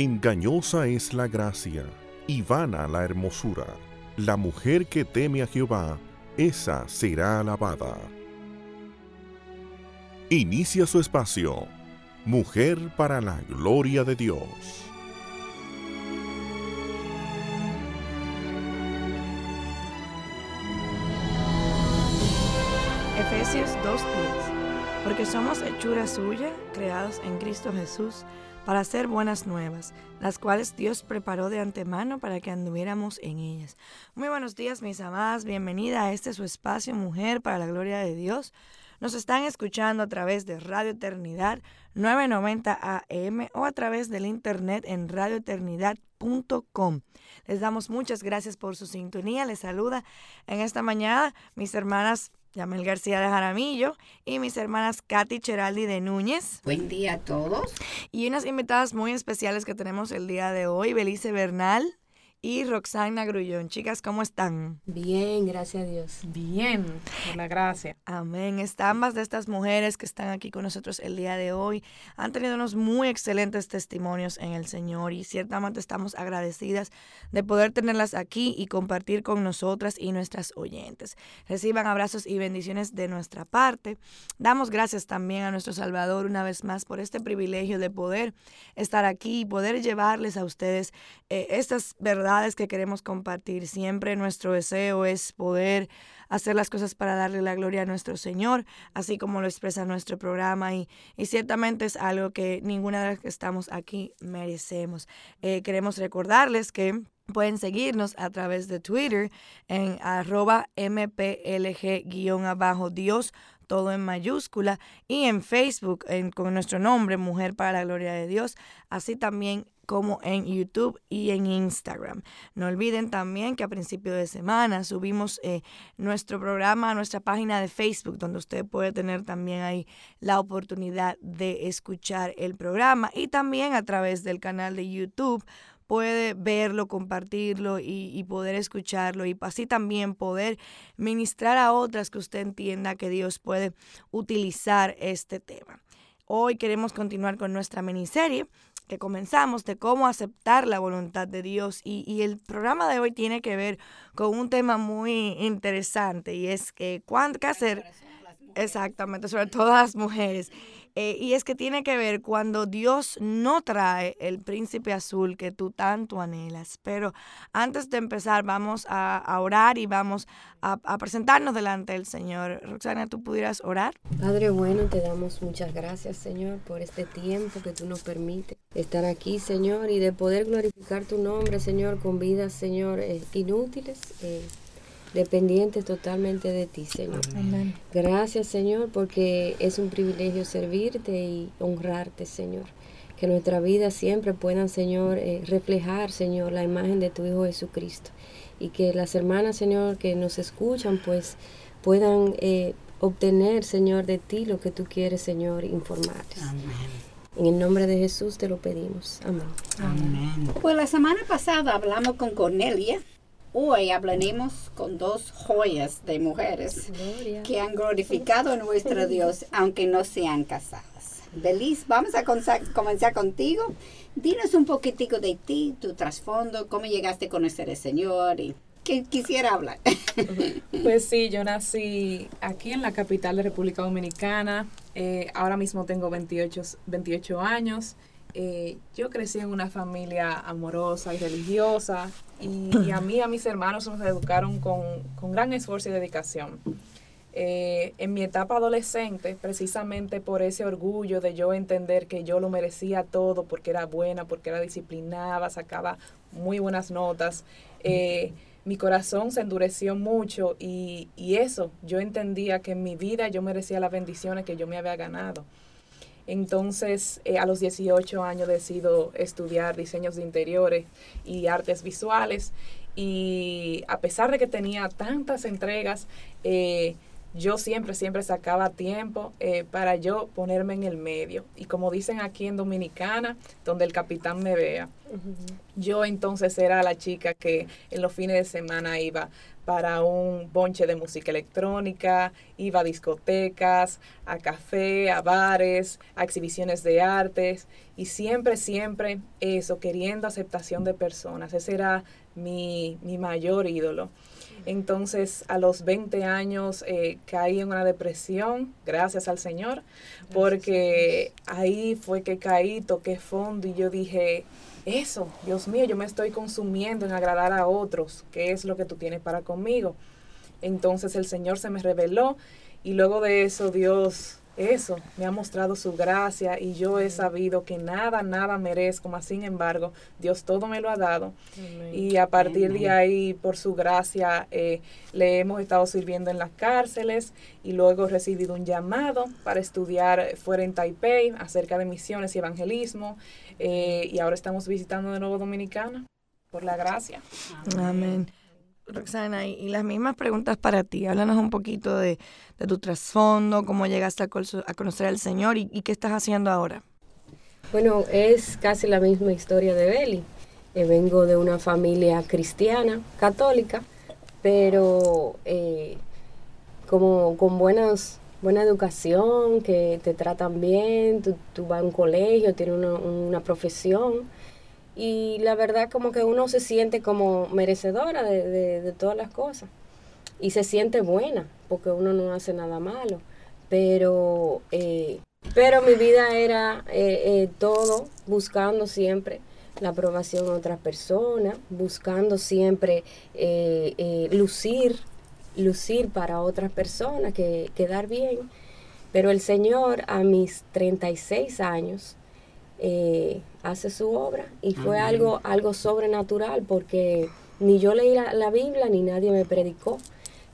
Engañosa es la gracia y vana la hermosura. La mujer que teme a Jehová, esa será alabada. Inicia su espacio. Mujer para la gloria de Dios. Efesios 2.10 Porque somos hechura suya, creados en Cristo Jesús, para hacer buenas nuevas, las cuales Dios preparó de antemano para que anduviéramos en ellas. Muy buenos días, mis amadas. Bienvenida a este su espacio Mujer para la Gloria de Dios. Nos están escuchando a través de Radio Eternidad 990 AM o a través del internet en radioeternidad.com. Les damos muchas gracias por su sintonía. Les saluda en esta mañana mis hermanas Yamel García de Jaramillo y mis hermanas Katy Cheraldi de Núñez. Buen día a todos. Y unas invitadas muy especiales que tenemos el día de hoy, Belice Bernal y Roxana Grullón. Chicas, ¿cómo están? Bien, gracias a Dios. Bien, por la gracia. Amén. Esta, ambas de estas mujeres que están aquí con nosotros el día de hoy han tenido unos muy excelentes testimonios en el Señor y ciertamente estamos agradecidas de poder tenerlas aquí y compartir con nosotras y nuestras oyentes. Reciban abrazos y bendiciones de nuestra parte. Damos gracias también a nuestro Salvador una vez más por este privilegio de poder estar aquí y poder llevarles a ustedes eh, estas verdades que queremos compartir. Siempre nuestro deseo es poder hacer las cosas para darle la gloria a nuestro Señor, así como lo expresa nuestro programa y, y ciertamente es algo que ninguna de las que estamos aquí merecemos. Eh, queremos recordarles que pueden seguirnos a través de Twitter en arroba mplg-dios todo en mayúscula, y en Facebook con nuestro nombre, Mujer para la Gloria de Dios, así también como en YouTube y en Instagram. No olviden también que a principio de semana subimos eh, nuestro programa a nuestra página de Facebook, donde usted puede tener también ahí la oportunidad de escuchar el programa y también a través del canal de YouTube puede verlo, compartirlo y, poder escucharlo y así también poder ministrar a otras que usted entienda que Dios puede utilizar este tema. Hoy queremos continuar con nuestra miniserie que comenzamos de cómo aceptar la voluntad de Dios. Y, y, el programa de hoy tiene que ver con un tema muy interesante y es que qué hacer exactamente sobre todo las mujeres eh, y es que tiene que ver cuando Dios no trae el príncipe azul que tú tanto anhelas. Pero antes de empezar, vamos a, orar y vamos a, presentarnos delante del Señor. Roxana, ¿tú pudieras orar? Padre bueno, te damos muchas gracias, Señor, por este tiempo que tú nos permites estar aquí, Señor, y de poder glorificar tu nombre, Señor, con vidas, Señor, eh, inútiles. Eh, dependientes totalmente de ti, Señor. Gracias, Señor, porque es un privilegio servirte y honrarte, Señor. Que nuestra vida siempre puedan, Señor, eh, reflejar, Señor, la imagen de tu Hijo Jesucristo. Y que las hermanas, Señor, que nos escuchan, pues puedan eh, obtener, Señor, de ti lo que tú quieres, Señor, informarles. En el nombre de Jesús te lo pedimos. Amén. Amén. Pues la semana pasada hablamos con Cornelia Hoy hablaremos con dos joyas de mujeres que han glorificado a nuestro Dios, aunque no sean casadas. Beliz, vamos a comenzar contigo. Dinos un poquitico de ti, tu trasfondo, cómo llegaste a conocer al Señor y que quisiera hablar. Pues sí, yo nací aquí en la capital de República Dominicana. Eh, ahora mismo tengo 28, 28 años. Eh, yo crecí en una familia amorosa y religiosa y, a mí a mis hermanos nos educaron con, gran esfuerzo y dedicación. Eh, en mi etapa adolescente, precisamente por ese orgullo de yo entender que yo lo merecía todo porque era buena, porque era disciplinada, sacaba muy buenas notas, eh, mi corazón se endureció mucho y, y eso, yo entendía que en mi vida yo merecía las bendiciones que yo me había ganado. Entonces, eh, a los 18 años decido estudiar diseños de interiores y artes visuales. Y a pesar de que tenía tantas entregas, eh, yo siempre, siempre sacaba tiempo eh, para yo ponerme en el medio. Y como dicen aquí en Dominicana, donde el capitán me vea, yo entonces era la chica que en los fines de semana iba para un bonche de música electrónica, iba a discotecas, a café, a bares, a exhibiciones de artes y siempre, siempre eso, queriendo aceptación de personas. Ese era mi, mi mayor ídolo. Entonces, a los 20 años eh, caí en una depresión, gracias al Señor, porque ahí fue que caí, toqué fondo y yo dije, eso, Dios mío, yo me estoy consumiendo en agradar a otros, ¿qué es lo que tú tienes para conmigo? Entonces el Señor se me reveló y luego de eso Dios, eso, me ha mostrado su gracia y yo he sabido que nada, nada merezco, mas sin embargo, Dios todo me lo ha dado. Y a partir de ahí, por su gracia, eh, le hemos estado sirviendo en las cárceles y luego he recibido un llamado para estudiar fuera en Taipei acerca de misiones y evangelismo. Eh, y ahora estamos visitando de nuevo Dominicana, por la gracia. Amén. Roxana, y, las mismas preguntas para ti. Háblanos un poquito de, tu trasfondo, cómo llegaste a, conocer al Señor y, qué estás haciendo ahora. Bueno, es casi la misma historia de Beli. Eh, vengo de una familia cristiana, católica, pero eh, como con buenas buena educación, que te tratan bien, tú, vas a un colegio, tienes una, profesión y la verdad como que uno se siente como merecedora de, todas las cosas y se siente buena porque uno no hace nada malo, pero, eh, pero mi vida era eh, eh, todo buscando siempre la aprobación de otras personas, buscando siempre lucir lucir para otras personas, que quedar bien. Pero el Señor a mis 36 años eh, hace su obra y fue algo, algo sobrenatural porque ni yo leí la, Biblia ni nadie me predicó.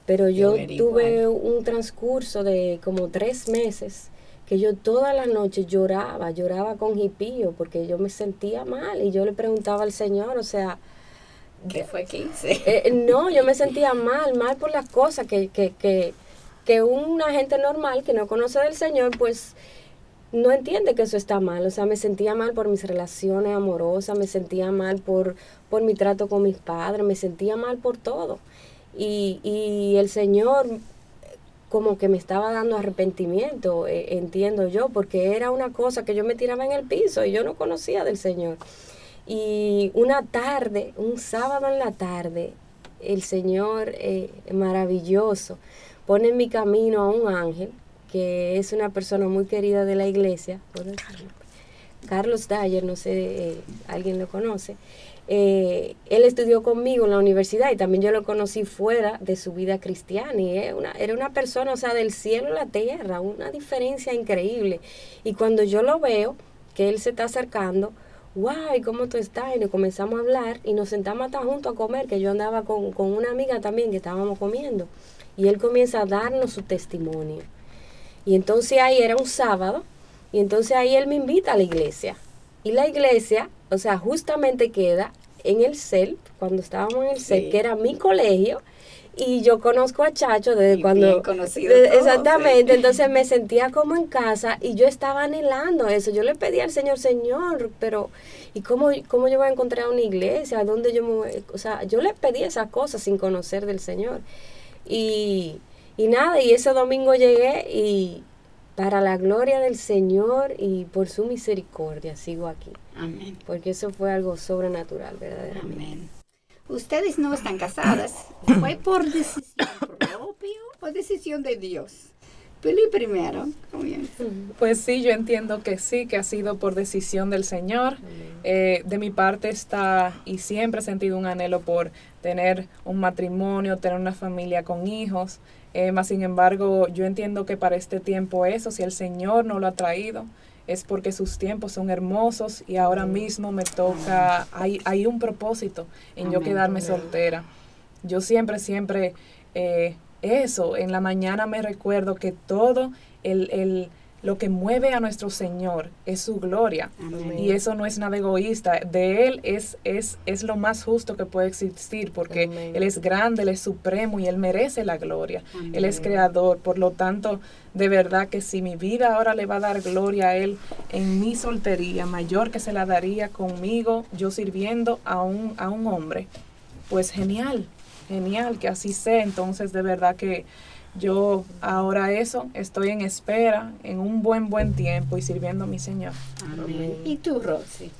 Pero yo, tuve un transcurso de como tres meses que yo todas las noches lloraba, lloraba con jipío porque yo me sentía mal y yo le preguntaba al Señor, o sea, ¿Qué fue que hice? Eh, no, yo me sentía mal, mal por las cosas que, que, que, que una gente normal que no conoce del Señor, pues no entiende que eso está mal. O sea, me sentía mal por mis relaciones amorosas, me sentía mal por, por mi trato con mis padres, me sentía mal por todo. Y, y el Señor como que me estaba dando arrepentimiento, eh, entiendo yo, porque era una cosa que yo me tiraba en el piso y yo no conocía del Señor. Y una tarde, un sábado en la tarde, el Señor eh, maravilloso pone en mi camino a un ángel, que es una persona muy querida de la iglesia, Carlos Dyer, no sé, eh, alguien lo conoce. Eh, él estudió conmigo en la universidad y también yo lo conocí fuera de su vida cristiana y una, era una persona, o sea, del cielo a la tierra, una diferencia increíble. Y cuando yo lo veo, que él se está acercando, guay, ¿cómo tú estás? Y nos comenzamos a hablar y nos sentamos hasta juntos a comer, que yo andaba con, una amiga también que estábamos comiendo. Y él comienza a darnos su testimonio. Y entonces ahí era un sábado, y entonces ahí él me invita a la iglesia. Y la iglesia, o sea, justamente queda en el CEL, cuando estábamos en el CEL, que era mi colegio, y yo conozco a Chacho desde cuando... conocido exactamente, entonces me sentía como en casa y yo estaba anhelando eso. Yo le pedí al Señor, Señor, pero ¿y cómo, cómo yo voy a encontrar una iglesia? ¿Dónde yo me O sea, yo le pedí esas cosas sin conocer del Señor. Y, y nada, y ese domingo llegué y para la gloria del Señor y por su misericordia sigo aquí. Amén. Porque eso fue algo sobrenatural, verdaderamente. Amén. Ustedes no están casadas. ¿Fue por decisión propia o decisión de Dios? Pili primero. Pues sí, yo entiendo que sí, que ha sido por decisión del Señor. Eh, de mi parte está y siempre he sentido un anhelo por tener un matrimonio, tener una familia con hijos. Eh, más sin embargo, yo entiendo que para este tiempo eso, si el Señor no lo ha traído, es porque sus tiempos son hermosos y ahora mismo me toca, hay, hay un propósito en yo quedarme soltera. Yo siempre, siempre, eh, eso, en la mañana me recuerdo que todo el, el lo que mueve a nuestro Señor es su gloria. Y eso no es nada egoísta. De Él es, es, es lo más justo que puede existir porque Él es grande, Él es supremo y Él merece la gloria. Él es creador. Por lo tanto, de verdad que si mi vida ahora le va a dar gloria a Él en mi soltería, mayor que se la daría conmigo, yo sirviendo a un, a un hombre, pues genial. genial, que así sea. Entonces, de verdad que yo ahora eso, estoy en espera, en un buen, buen tiempo y sirviendo a mi Señor. Amén. ¿Y tú, Rosy?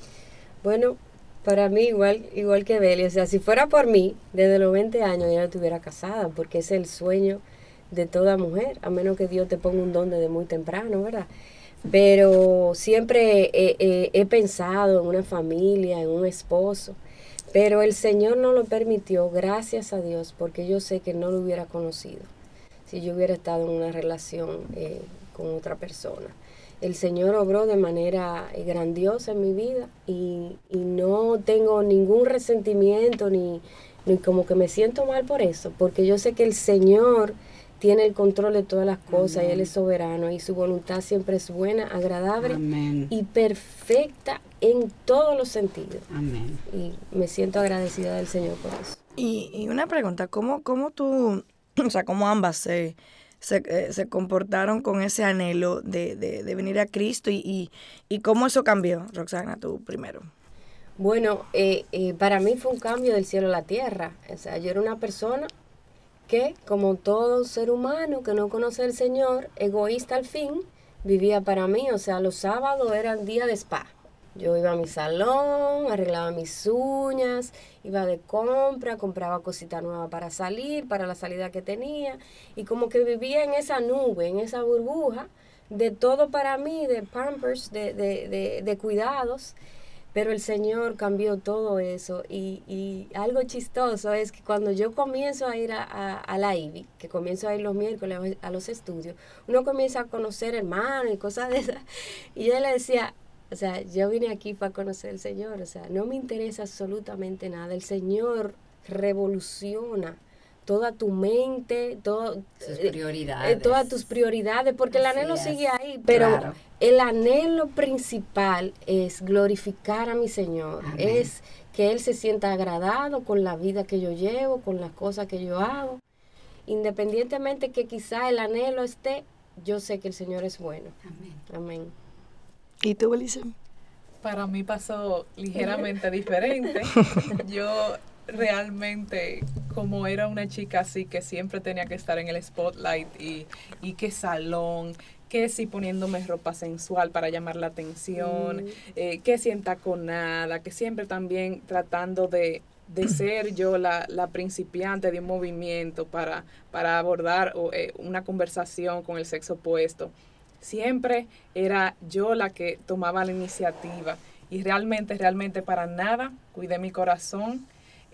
Bueno, para mí igual, igual que Beli, o sea, si fuera por mí, desde los 20 años ya no estuviera casada, porque es el sueño de toda mujer, a menos que Dios te ponga un don desde muy temprano, ¿verdad? Pero siempre he pensado en una familia, en un esposo, pero el Señor no lo permitió, gracias a Dios, porque yo sé que no lo hubiera conocido si yo hubiera estado en una relación eh, con otra persona. El Señor obró de manera eh, grandiosa en mi vida y, no tengo ningún resentimiento ni, ni como que me siento mal por eso, porque yo sé que el Señor tiene el control de todas las cosas y Él es soberano y su voluntad siempre es buena, agradable y perfecta en todos los sentidos. Amén. Y me siento agradecida del Señor por eso. Y, y una pregunta, ¿cómo, cómo tú o sea, cómo ambas se, eh, se, comportaron con ese anhelo de, de, venir a Cristo y, y, cómo eso cambió, Roxana, tú primero. Bueno, eh, eh, para mí fue un cambio del cielo a la tierra. O sea, yo era una persona que, como todo ser humano que no conoce al Señor, egoísta al fin, vivía para mí. O sea, los sábados eran día de spa. Yo iba a mi salón, arreglaba mis uñas, iba de compra, compraba cositas nuevas para salir, para la salida que tenía, y como que vivía en esa nube, en esa burbuja de todo para mí, de pampers, de, de, de, cuidados. Pero el Señor cambió todo eso y, y, algo chistoso es que cuando yo comienzo a ir a, a, la IBI, que comienzo a ir los miércoles a los estudios, uno comienza a conocer hermanos y cosas de esas. Y yo le decía, o sea, yo vine aquí para conocer al Señor, o sea, no me interesa absolutamente nada. El Señor revoluciona toda tu mente, todo, tus eh, prioridades. Eh, todas tus prioridades, porque el anhelo sigue ahí, pero el anhelo principal es glorificar a mi Señor, es que Él se sienta agradado con la vida que yo llevo, con las cosas que yo hago. Independientemente que quizá el anhelo esté, yo sé que el Señor es bueno. Amén. Amén. ¿Y tú, Elisa? Para mí pasó ligeramente diferente. Yo realmente, como era una chica así que siempre tenía que estar en el spotlight y, y que salón, que si poniéndome ropa sensual para llamar la atención, mm. eh, que si entaconada, que siempre también tratando de, de ser yo la, la, principiante de un movimiento para, para abordar eh, una conversación con el sexo opuesto siempre era yo la que tomaba la iniciativa y realmente, realmente para nada cuidé mi corazón.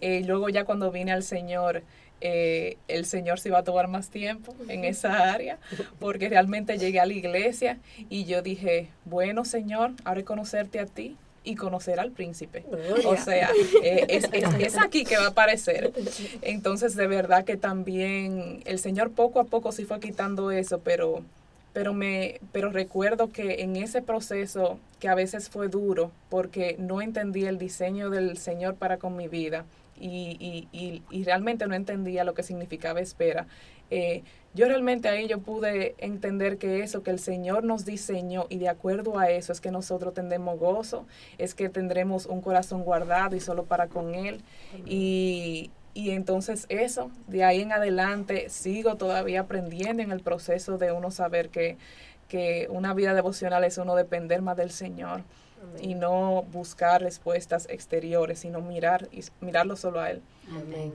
Eh, luego ya cuando vine al Señor, eh, el Señor se iba a tomar más tiempo en esa área, porque realmente llegué a la iglesia y yo dije, bueno Señor, ahora conocerte a ti y conocer al príncipe. O sea, eh, es, es, aquí que va a aparecer. Entonces, de verdad que también el Señor poco a poco sí fue quitando eso, pero pero me pero recuerdo que en ese proceso que a veces fue duro porque no entendí el diseño del Señor para con mi vida y, y, y, realmente no entendía lo que significaba espera. Eh, yo realmente ahí yo pude entender que eso, que el Señor nos diseñó y de acuerdo a eso es que nosotros tendremos gozo, es que tendremos un corazón guardado y solo para con Él. Y, y entonces eso, de ahí en adelante, sigo todavía aprendiendo en el proceso de uno saber que, que una vida devocional es uno depender más del Señor y no buscar respuestas exteriores, sino mirar y mirarlo solo a Él. Amén.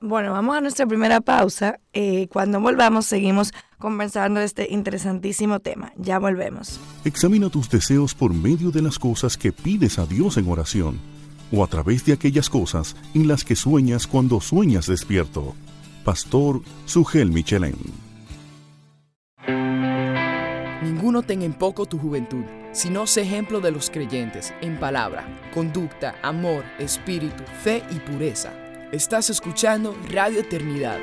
Bueno, vamos a nuestra primera pausa. Eh, cuando volvamos, seguimos conversando de este interesantísimo tema. Ya volvemos. Examina tus deseos por medio de las cosas que pides a Dios en oración o a través de aquellas cosas en las que sueñas cuando sueñas despierto. Pastor Sugel Michelén. Ninguno tenga en poco tu juventud, sino sé ejemplo de los creyentes en palabra, conducta, amor, espíritu, fe y pureza. Estás escuchando Radio Eternidad.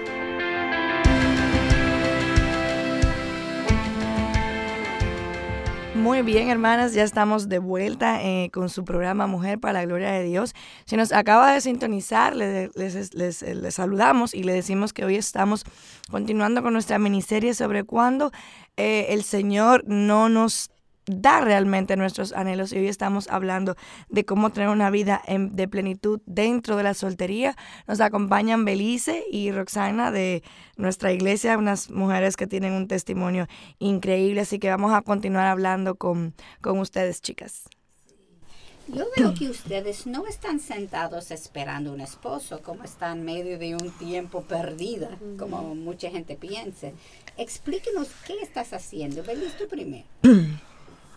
Muy bien, hermanas, ya estamos de vuelta eh, con su programa Mujer para la Gloria de Dios. Si nos acaba de sintonizar, les, les, saludamos y le decimos que hoy estamos continuando con nuestra miniserie sobre cuándo eh, el Señor no nos da realmente nuestros anhelos y hoy estamos hablando de cómo tener una vida de plenitud dentro de la soltería. Nos acompañan Belice y Roxana de nuestra iglesia, unas mujeres que tienen un testimonio increíble, así que vamos a continuar hablando con, con ustedes, chicas. Yo veo que ustedes no están sentados esperando un esposo, como están en medio de un tiempo perdido, como mucha gente piensa. Explíquenos qué estás haciendo. Venís tú primero.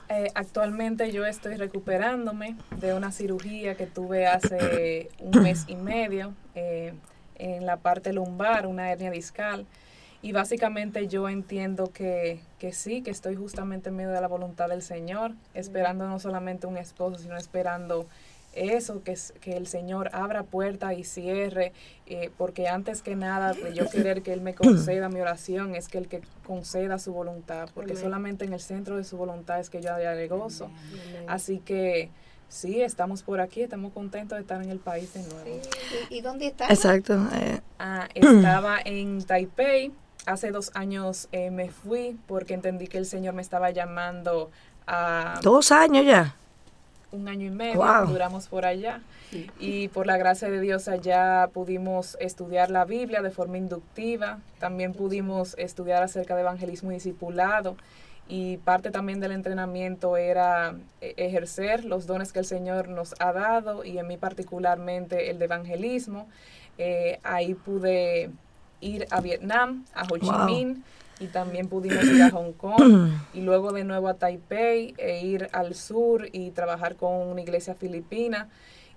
Eh, actualmente yo estoy recuperándome de una cirugía que tuve hace un mes y medio eh, en la parte lumbar, una hernia discal. Y básicamente yo entiendo que, que, sí, que estoy justamente en medio de la voluntad del Señor, esperando no solamente un esposo, sino esperando eso, que, es, que el Señor abra puertas y cierre, eh, porque antes que nada de yo querer que Él me conceda mi oración, es que el que conceda su voluntad, porque solamente en el centro de su voluntad es que yo haya gozo. Así que sí, estamos por aquí, estamos contentos de estar en el país de nuevo. ¿Y, dónde está? Exacto. Eh. Ah, estaba en Taipei. Hace dos años eh, me fui porque entendí que el Señor me estaba llamando a... Dos años ya un año y medio, duramos por allá. Y por la gracia de Dios allá pudimos estudiar la Biblia de forma inductiva, también pudimos estudiar acerca de evangelismo y discipulado. Y parte también del entrenamiento era eh, ejercer los dones que el Señor nos ha dado y en mí particularmente el de evangelismo. Eh, ahí pude ir a Vietnam, a Ho Chi Minh, y también pudimos ir a Hong Kong y luego de nuevo a Taipei e ir al sur y trabajar con una iglesia filipina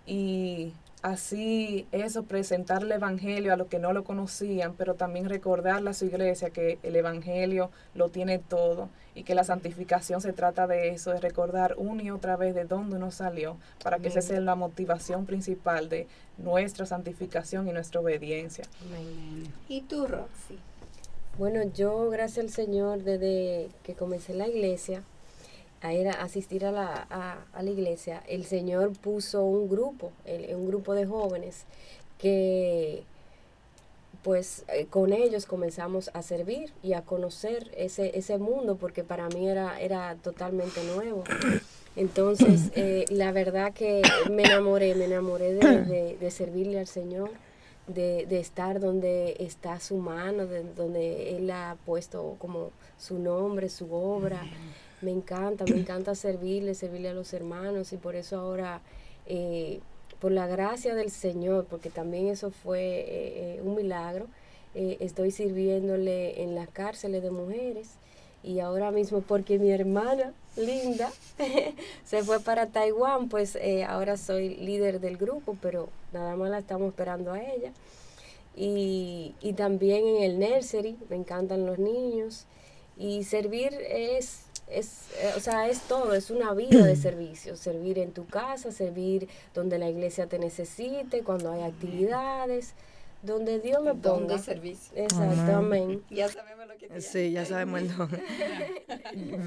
y así eso, presentar el Evangelio a los que no lo conocían, pero también recordarle a su iglesia que el Evangelio lo tiene todo y que la santificación se trata de eso, de recordar una y otra vez de dónde uno salió, para que esa sea la motivación principal de nuestra santificación y nuestra obediencia. ¿Y tú, Roxy? Bueno, yo, gracias al Señor, desde que comencé la iglesia, a ir a asistir a la, a, la iglesia, el Señor puso un grupo, un grupo de jóvenes que pues eh, con ellos comenzamos a servir y a conocer ese, ese mundo porque para mí era, era totalmente nuevo. Entonces, eh, la verdad que me enamoré, me enamoré de, de servirle al Señor de, de, estar donde está su mano, de, donde Él ha puesto como su nombre, su obra. Me encanta, me encanta servirle, servirle a los hermanos y por eso ahora, eh, por la gracia del Señor, porque también eso fue eh, eh, un milagro, estoy sirviéndole en las cárceles de mujeres y ahora mismo porque mi hermana linda se fue para Taiwán, pues eh, ahora soy líder del grupo, pero nada más la estamos esperando a ella. Y, y también en el nursery, me encantan los niños. Y servir es, es eh, o sea, es todo, es una vida de servicio. Servir en tu casa, servir donde la iglesia te necesite, cuando hay actividades donde Dios me ponga. servicio. Exactamente. Ya sabemos que Sí, ya sabemos el.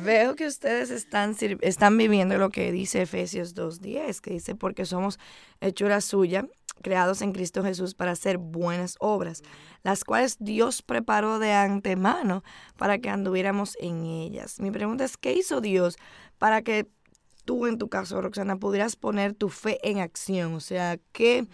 Veo que ustedes están, están viviendo lo que dice Efesios 2.10, que dice, porque somos hechura suya, creados en Cristo Jesús para hacer buenas obras, las cuales Dios preparó de antemano para que anduviéramos en ellas. Mi pregunta es, ¿qué hizo Dios para que tú, en tu caso, Roxana, pudieras poner tu fe en acción? O sea, ¿qué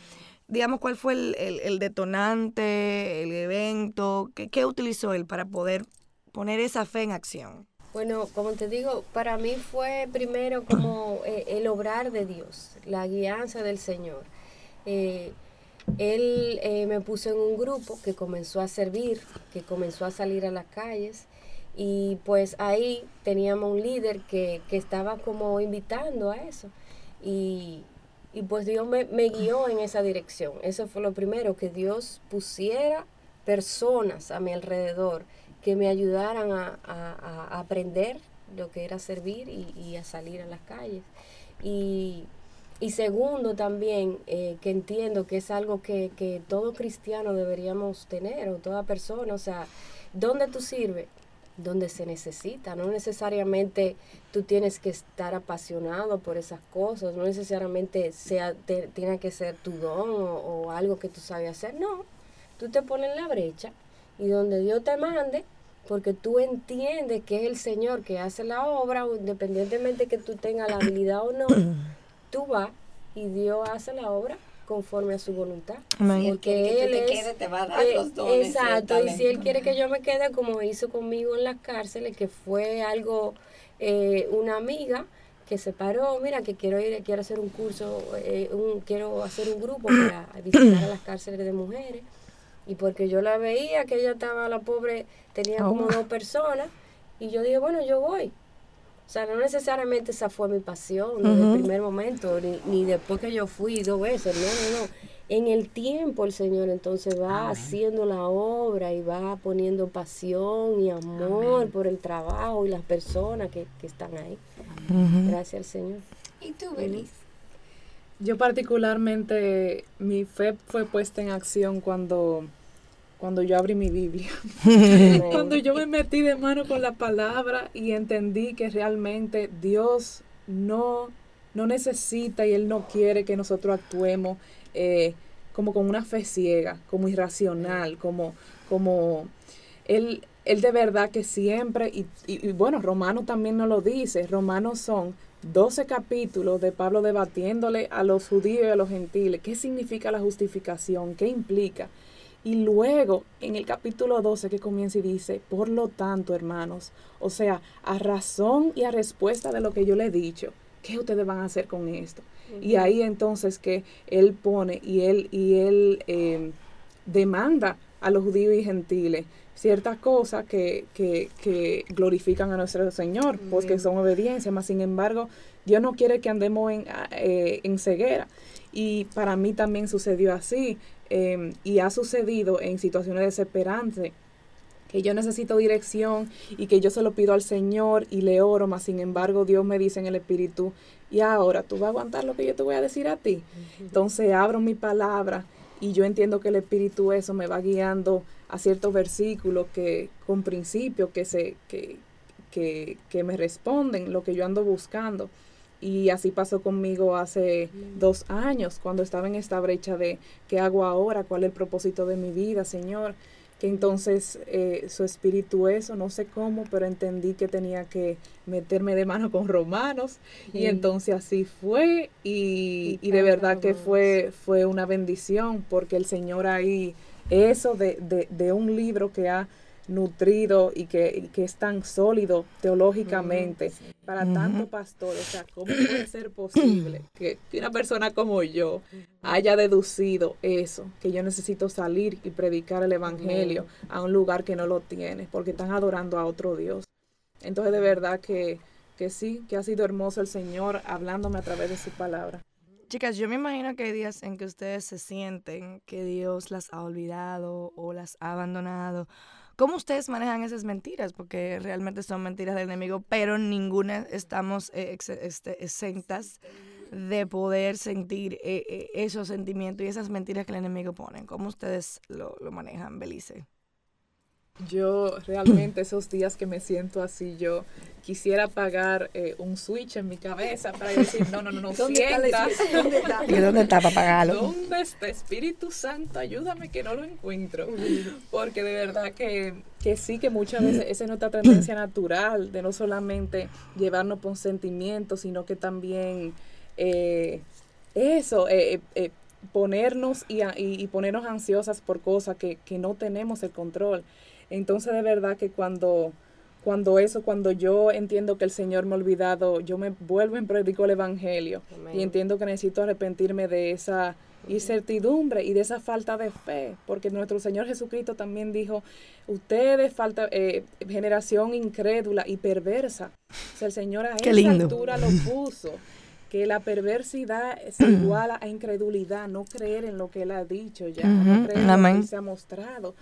digamos, cuál fue el, detonante, el evento, ¿qué, utilizó él para poder poner esa fe en acción? Bueno, como te digo, para mí fue primero como eh, el obrar de Dios, la guianza del Señor. Eh, él eh, me puso en un grupo que comenzó a servir, que comenzó a salir a las calles y pues ahí teníamos un líder que, que estaba como invitando a eso. Y y pues Dios me, guió en esa dirección. Eso fue lo primero, que Dios pusiera personas a mi alrededor que me ayudaran a, aprender lo que era servir y, a salir a las calles. Y, segundo también, eh, que entiendo que es algo que, que todo cristiano deberíamos tener, o toda persona, o sea, ¿dónde tú sirves? Donde se necesita. No necesariamente tú tienes que estar apasionado por esas cosas, no necesariamente sea, tiene que ser tu don o, algo que tú sabes hacer. No, tú te pones en la brecha y donde Dios te mande, porque tú entiendes que es el Señor que hace la obra, independientemente que tú tengas la habilidad o no, tú vas y Dios hace la obra conforme a su voluntad. Porque él te quede, te va a dar eh, los dones. Exacto, y si él quiere que yo me quede como hizo conmigo en las cárceles, que fue algo, eh, una amiga que se paró, mira que quiero ir, quiero hacer un curso, eh, un, quiero hacer un grupo para visitar a las cárceles de mujeres y porque yo la veía que ella estaba, la pobre, tenía como dos personas, y yo dije, bueno, yo voy. O sea, no necesariamente esa fue mi pasión, en el primer momento, ni, ni, después que yo fui dos veces, no, no, no. En el tiempo el Señor entonces va haciendo la obra y va poniendo pasión y amor por el trabajo y las personas que, que están ahí. Gracias al Señor. ¿Y tú, Belis? Yo particularmente, mi fe fue puesta en acción cuando cuando yo abrí mi Biblia, cuando yo me metí de mano con la palabra y entendí que realmente Dios no, no necesita y Él no quiere que nosotros actuemos eh, como con una fe ciega, como irracional, como, como Él, él de verdad que siempre, y, y, y bueno, Romano también nos lo dice, Romanos son 12 capítulos de Pablo debatiéndole a los judíos y a los gentiles qué significa la justificación, qué implica. Y luego, en el capítulo 12 que comienza y dice, por lo tanto, hermanos, o sea, a razón y a respuesta de lo que yo le he dicho, ¿qué ustedes van a hacer con esto? Y ahí entonces que él pone y él, y él em, demanda a los judíos y gentiles ciertas cosas que, que, que, glorifican a nuestro Señor, pues que son obediencia, más sin embargo, Dios no quiere que andemos en, eh, en ceguera. Y para mí también sucedió así. Em, y ha sucedido en situaciones desesperantes que yo necesito dirección y que yo se lo pido al Señor y le oro, mas sin embargo Dios me dice en el Espíritu, y ahora tú vas a aguantar lo que yo te voy a decir a ti. Entonces abro mi palabra y yo entiendo que el Espíritu eso me va guiando a ciertos versículos que con principios que, se, que, que, que me responden lo que yo ando buscando. Y así pasó conmigo hace dos años, cuando estaba en esta brecha de qué hago ahora, cuál es el propósito de mi vida, Señor. Que entonces eh, su espíritu eso, no sé cómo, pero entendí que tenía que meterme de mano con romanos. Y entonces así fue. Y, y de verdad que fue, fue una bendición, porque el Señor ahí, eso de, de, de un libro que ha nutrido y que, es tan sólido teológicamente para tanto pastor. O sea, ¿cómo puede ser posible que, una persona como yo haya deducido eso, que yo necesito salir y predicar el Evangelio a un lugar que no lo tiene, porque están adorando a otro Dios? Entonces, de verdad que, que sí, que ha sido hermoso el Señor hablándome a través de su palabra. Chicas, yo me imagino que hay días en que ustedes se sienten que Dios las ha olvidado o las ha abandonado ¿Cómo ustedes manejan esas mentiras? Porque realmente son mentiras del enemigo, pero ninguna estamos eh, este, exentas de poder sentir eh, eh, esos sentimientos y esas mentiras que el enemigo pone. ¿Cómo ustedes lo, lo manejan, Belice? Yo realmente esos días que me siento así, yo quisiera apagar eh, un switch en mi cabeza para decir, no, no, no, no, ¿Dónde Está ¿Dónde está? ¿Y dónde está para apagarlo? ¿Dónde está Espíritu Santo? Ayúdame que no lo encuentro. Porque de verdad que, que sí, que muchas veces esa es nuestra tendencia natural de no solamente llevarnos por sentimientos, sino que también eh, eso, eh, ponernos y, y, ponernos ansiosas por cosas que, que no tenemos el control. Entonces de verdad que cuando, cuando eso, cuando yo entiendo que el Señor me ha olvidado, yo me vuelvo en predico el Evangelio. Y entiendo que necesito arrepentirme de esa incertidumbre y de esa falta de fe, porque nuestro Señor Jesucristo también dijo, ustedes falta eh, generación incrédula y perversa. O sea, el Señor a esa altura lo puso, que la perversidad se iguala a incredulidad, no creer en lo que Él ha dicho ya, no creer en lo que se ha mostrado.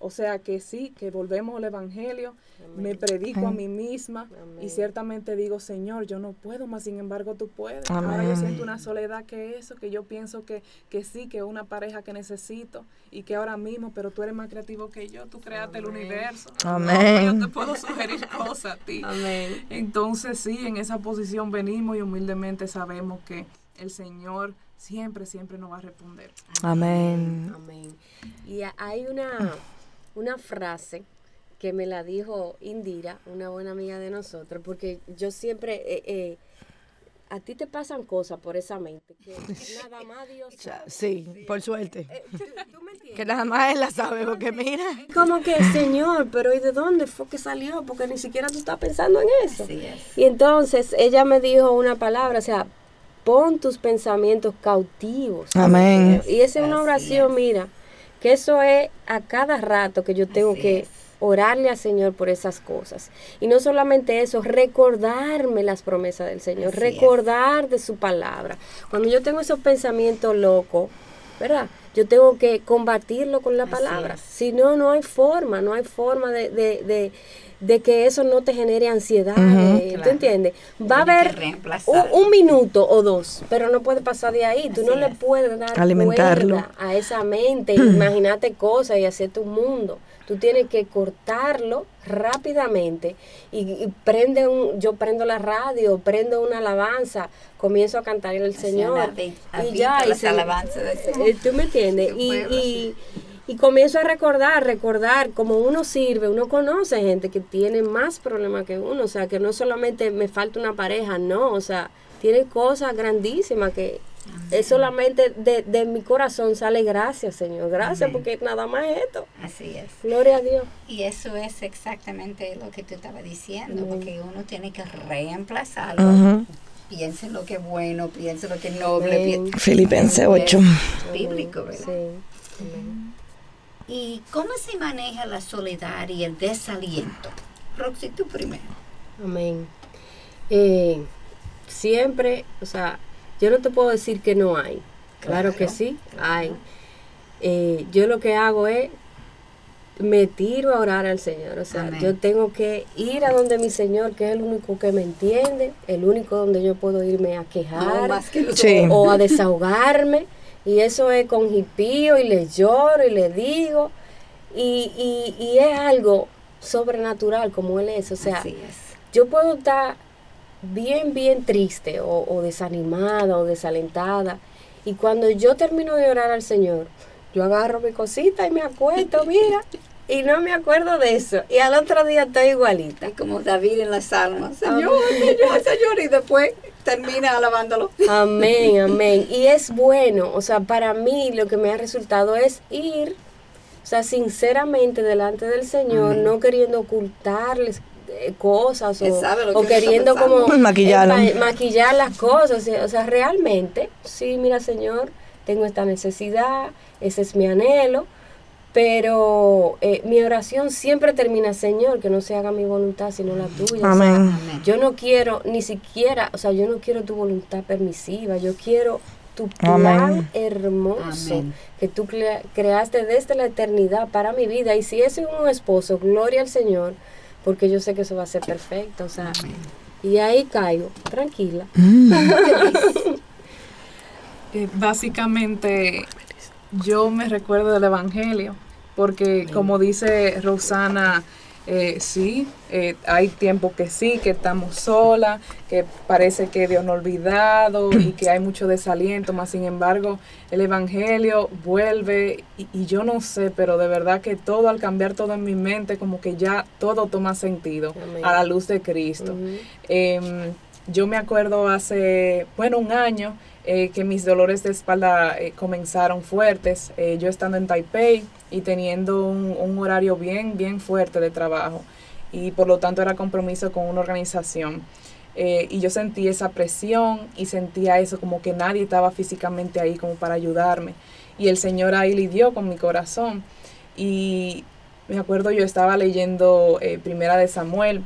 O sea que sí, que volvemos al Evangelio, me predico a mí misma y ciertamente digo, Señor, yo no puedo, más sin embargo tú puedes. Ahora yo siento una soledad que eso, que yo pienso que, que sí, que es una pareja que necesito y que ahora mismo, pero tú eres más creativo que yo, tú creaste el universo. Amén. yo te puedo sugerir cosas a ti. Amén. Entonces sí, en esa posición venimos y humildemente sabemos que el Señor siempre, siempre nos va a responder. Amén. Amén. Y hay una una frase que me la dijo Indira, una buena amiga de nosotros, porque yo siempre, eh, eh, a ti te pasan cosas por esa mente, que nada más Dios sabe. Sí, por suerte. Eh, ¿tú, tú me entiendes? Que nada más él la sabe, porque mira. Como que, Señor, pero ¿y de dónde fue que salió? Porque ni siquiera tú estás pensando en eso. Así es. Y entonces ella me dijo una palabra, o sea, pon tus pensamientos cautivos. Amén. Y esa es una oración, es. mira, que eso es a cada rato que yo tengo Así que es. orarle al Señor por esas cosas. Y no solamente eso, recordarme las promesas del Señor, Así es. recordar de su palabra. Cuando yo tengo esos pensamientos locos, ¿verdad? Yo tengo que combatirlo con la Así palabra. es. Si no, no hay forma, no hay forma de, de, de, de que eso no te genere ansiedad. eh, ¿Tú Claro. entiendes? Va a haber un, minuto o dos, pero no puede pasar de ahí. Tú no le es. puedes dar Alimentarlo. a esa mente, imagínate cosas y hacerte un mundo. Tú tienes que cortarlo rápidamente y, y prende un, yo prendo la radio, prendo una alabanza, comienzo a cantar al Señor y ya, y las se- alabanzas del Señor. eh, ¿Tú me entiendes? Y, y, y comienzo a recordar, recordar, como uno sirve, uno conoce gente que tiene más problemas que uno, o sea, que no solamente me falta una pareja, no, o sea, tiene cosas grandísimas que es solamente de, de mi corazón sale gracias, Señor, gracias, Amén. porque nada más es esto. Así es. Gloria a Dios. Y eso es exactamente lo que tú estabas diciendo, Amén. porque uno tiene que reemplazarlo. Ujú. Piense lo que es bueno, piense lo que es noble. Filipenses 8. Es bíblico, ¿verdad? Sí. Amén. ¿Y cómo se maneja la soledad y el desaliento? Roxy, tú primero. Amén. Eh, siempre, o sea, yo no te puedo decir que no hay. Claro, que sí, claro. hay. Eh, yo lo que hago es me tiro a orar al Señor. O sea, Amén. yo tengo que ir a donde mi Señor, que es el único que me entiende, el único donde yo puedo irme a quejar más que Sí. o a desahogarme. Y eso es con jipío y le lloro y le digo. Y, y, y es algo sobrenatural como Él es. O sea, es. yo puedo estar bien, bien triste o, o desanimada o desalentada. Y cuando yo termino de orar al Señor, yo agarro mi cosita y me acuesto, mira, y no me acuerdo de eso. Y al otro día estoy igualita. Como David en las salmas. Señor. Señor, Señor. Y después termina alabándolo. Amén, amén. Y es bueno, o sea, para mí lo que me ha resultado es ir, o sea, sinceramente delante del Señor, Amén. no queriendo ocultarles cosas Él o, que queriendo como eh, ma- maquillar las cosas, o sea, o sea, realmente, sí, mira, Señor, tengo esta necesidad, ese es mi anhelo, pero eh, mi oración siempre termina, Señor, que no se haga mi voluntad sino la tuya. O sea, Amén. Yo no quiero ni siquiera, o sea, yo no quiero tu voluntad permisiva, yo quiero tu plan Amén. hermoso Amén. que tú crea- creaste desde la eternidad para mi vida. Y si ese es un esposo, gloria al Señor, porque yo sé que eso va a ser perfecto, o sea, y ahí caigo, tranquila. Eh, básicamente, yo me recuerdo del Evangelio, porque como dice Rosana, eh, sí, eh, hay tiempo que sí, que estamos solas, que parece que Dios no ha olvidado y que hay mucho desaliento, más sin embargo, el Evangelio vuelve y, y yo no sé, pero de verdad que todo, al cambiar todo en mi mente, como que ya todo toma sentido Amén. a la luz de Cristo. Em, yo me acuerdo hace, bueno, un año eh, que mis dolores de espalda eh, comenzaron fuertes, eh, yo estando en Taipei y teniendo un, un horario bien, bien fuerte de trabajo y por lo tanto era compromiso con una organización. Y yo sentí esa presión y sentía eso como que nadie estaba físicamente ahí como para ayudarme. Y el Señor ahí lidió con mi corazón. Y me acuerdo yo estaba leyendo Primera de Samuel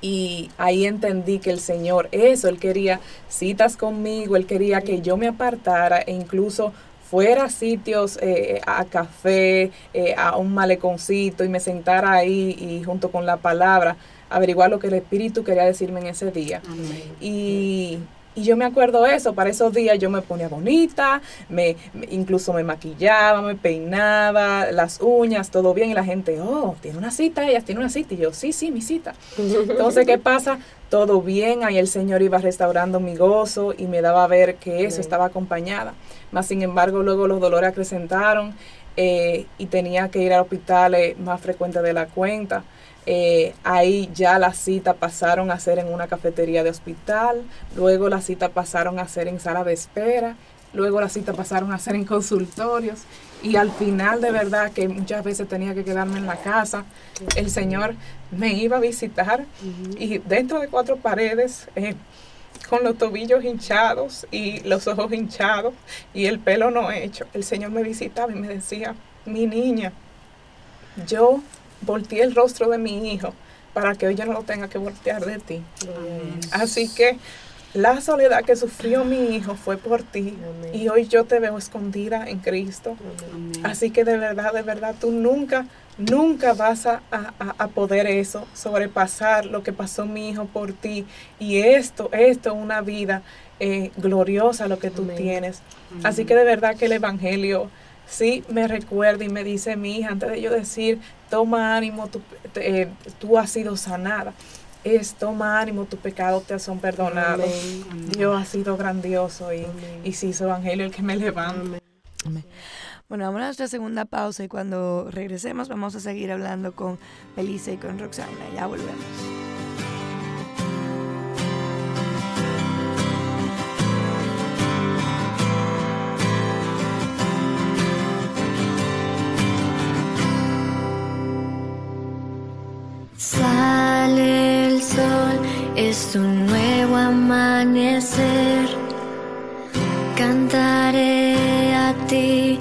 y ahí entendí que el Señor, eso, Él quería citas conmigo, Él quería que yo me apartara e incluso fuera a sitios, eh, a café, eh, a un maleconcito y me sentara ahí y junto con la palabra averiguar lo que el Espíritu quería decirme en ese día. Amén. Y, y yo me acuerdo eso, para esos días yo me ponía bonita, me, incluso me maquillaba, me peinaba, las uñas, todo bien, y la gente, oh, tiene una cita, ella tiene una cita, y yo, sí, sí, mi cita. Entonces, ¿qué pasa? Todo bien, ahí el Señor iba restaurando mi gozo y me daba a ver que eso estaba acompañada. Más sin embargo, luego los dolores acrecentaron eh, y tenía que ir a hospitales más frecuentes de la cuenta. Eh, ahí ya las citas pasaron a ser en una cafetería de hospital, luego las citas pasaron a ser en sala de espera, luego las citas pasaron a ser en consultorios y al final de verdad que muchas veces tenía que quedarme en la casa, el Señor me iba a visitar y dentro de cuatro paredes, eh, con los tobillos hinchados y los ojos hinchados y el pelo no hecho, el Señor me visitaba y me decía, mi niña, yo volteé el rostro de mi hijo para que hoy yo no lo tenga que voltear de ti. Así que la soledad que sufrió mi hijo fue por ti y hoy yo te veo escondida en Cristo. Así que de verdad, de verdad, tú nunca, nunca vas a, poder eso, sobrepasar lo que pasó mi hijo por ti. Y esto, esto es una vida eh, gloriosa lo que tú tienes. Así que de verdad que el Evangelio sí me recuerda y me dice mi hija, antes de yo decir, toma ánimo, tú, eh, tú has sido sanada. Es, toma ánimo, tus pecados te son perdonados. Dios ha sido grandioso y, y sí, su evangelio el que me levanta. Bueno, vamos a nuestra segunda pausa y cuando regresemos vamos a seguir hablando con Felice y con Roxana. Ya volvemos. Sale el sol, es un nuevo amanecer. Cantaré a ti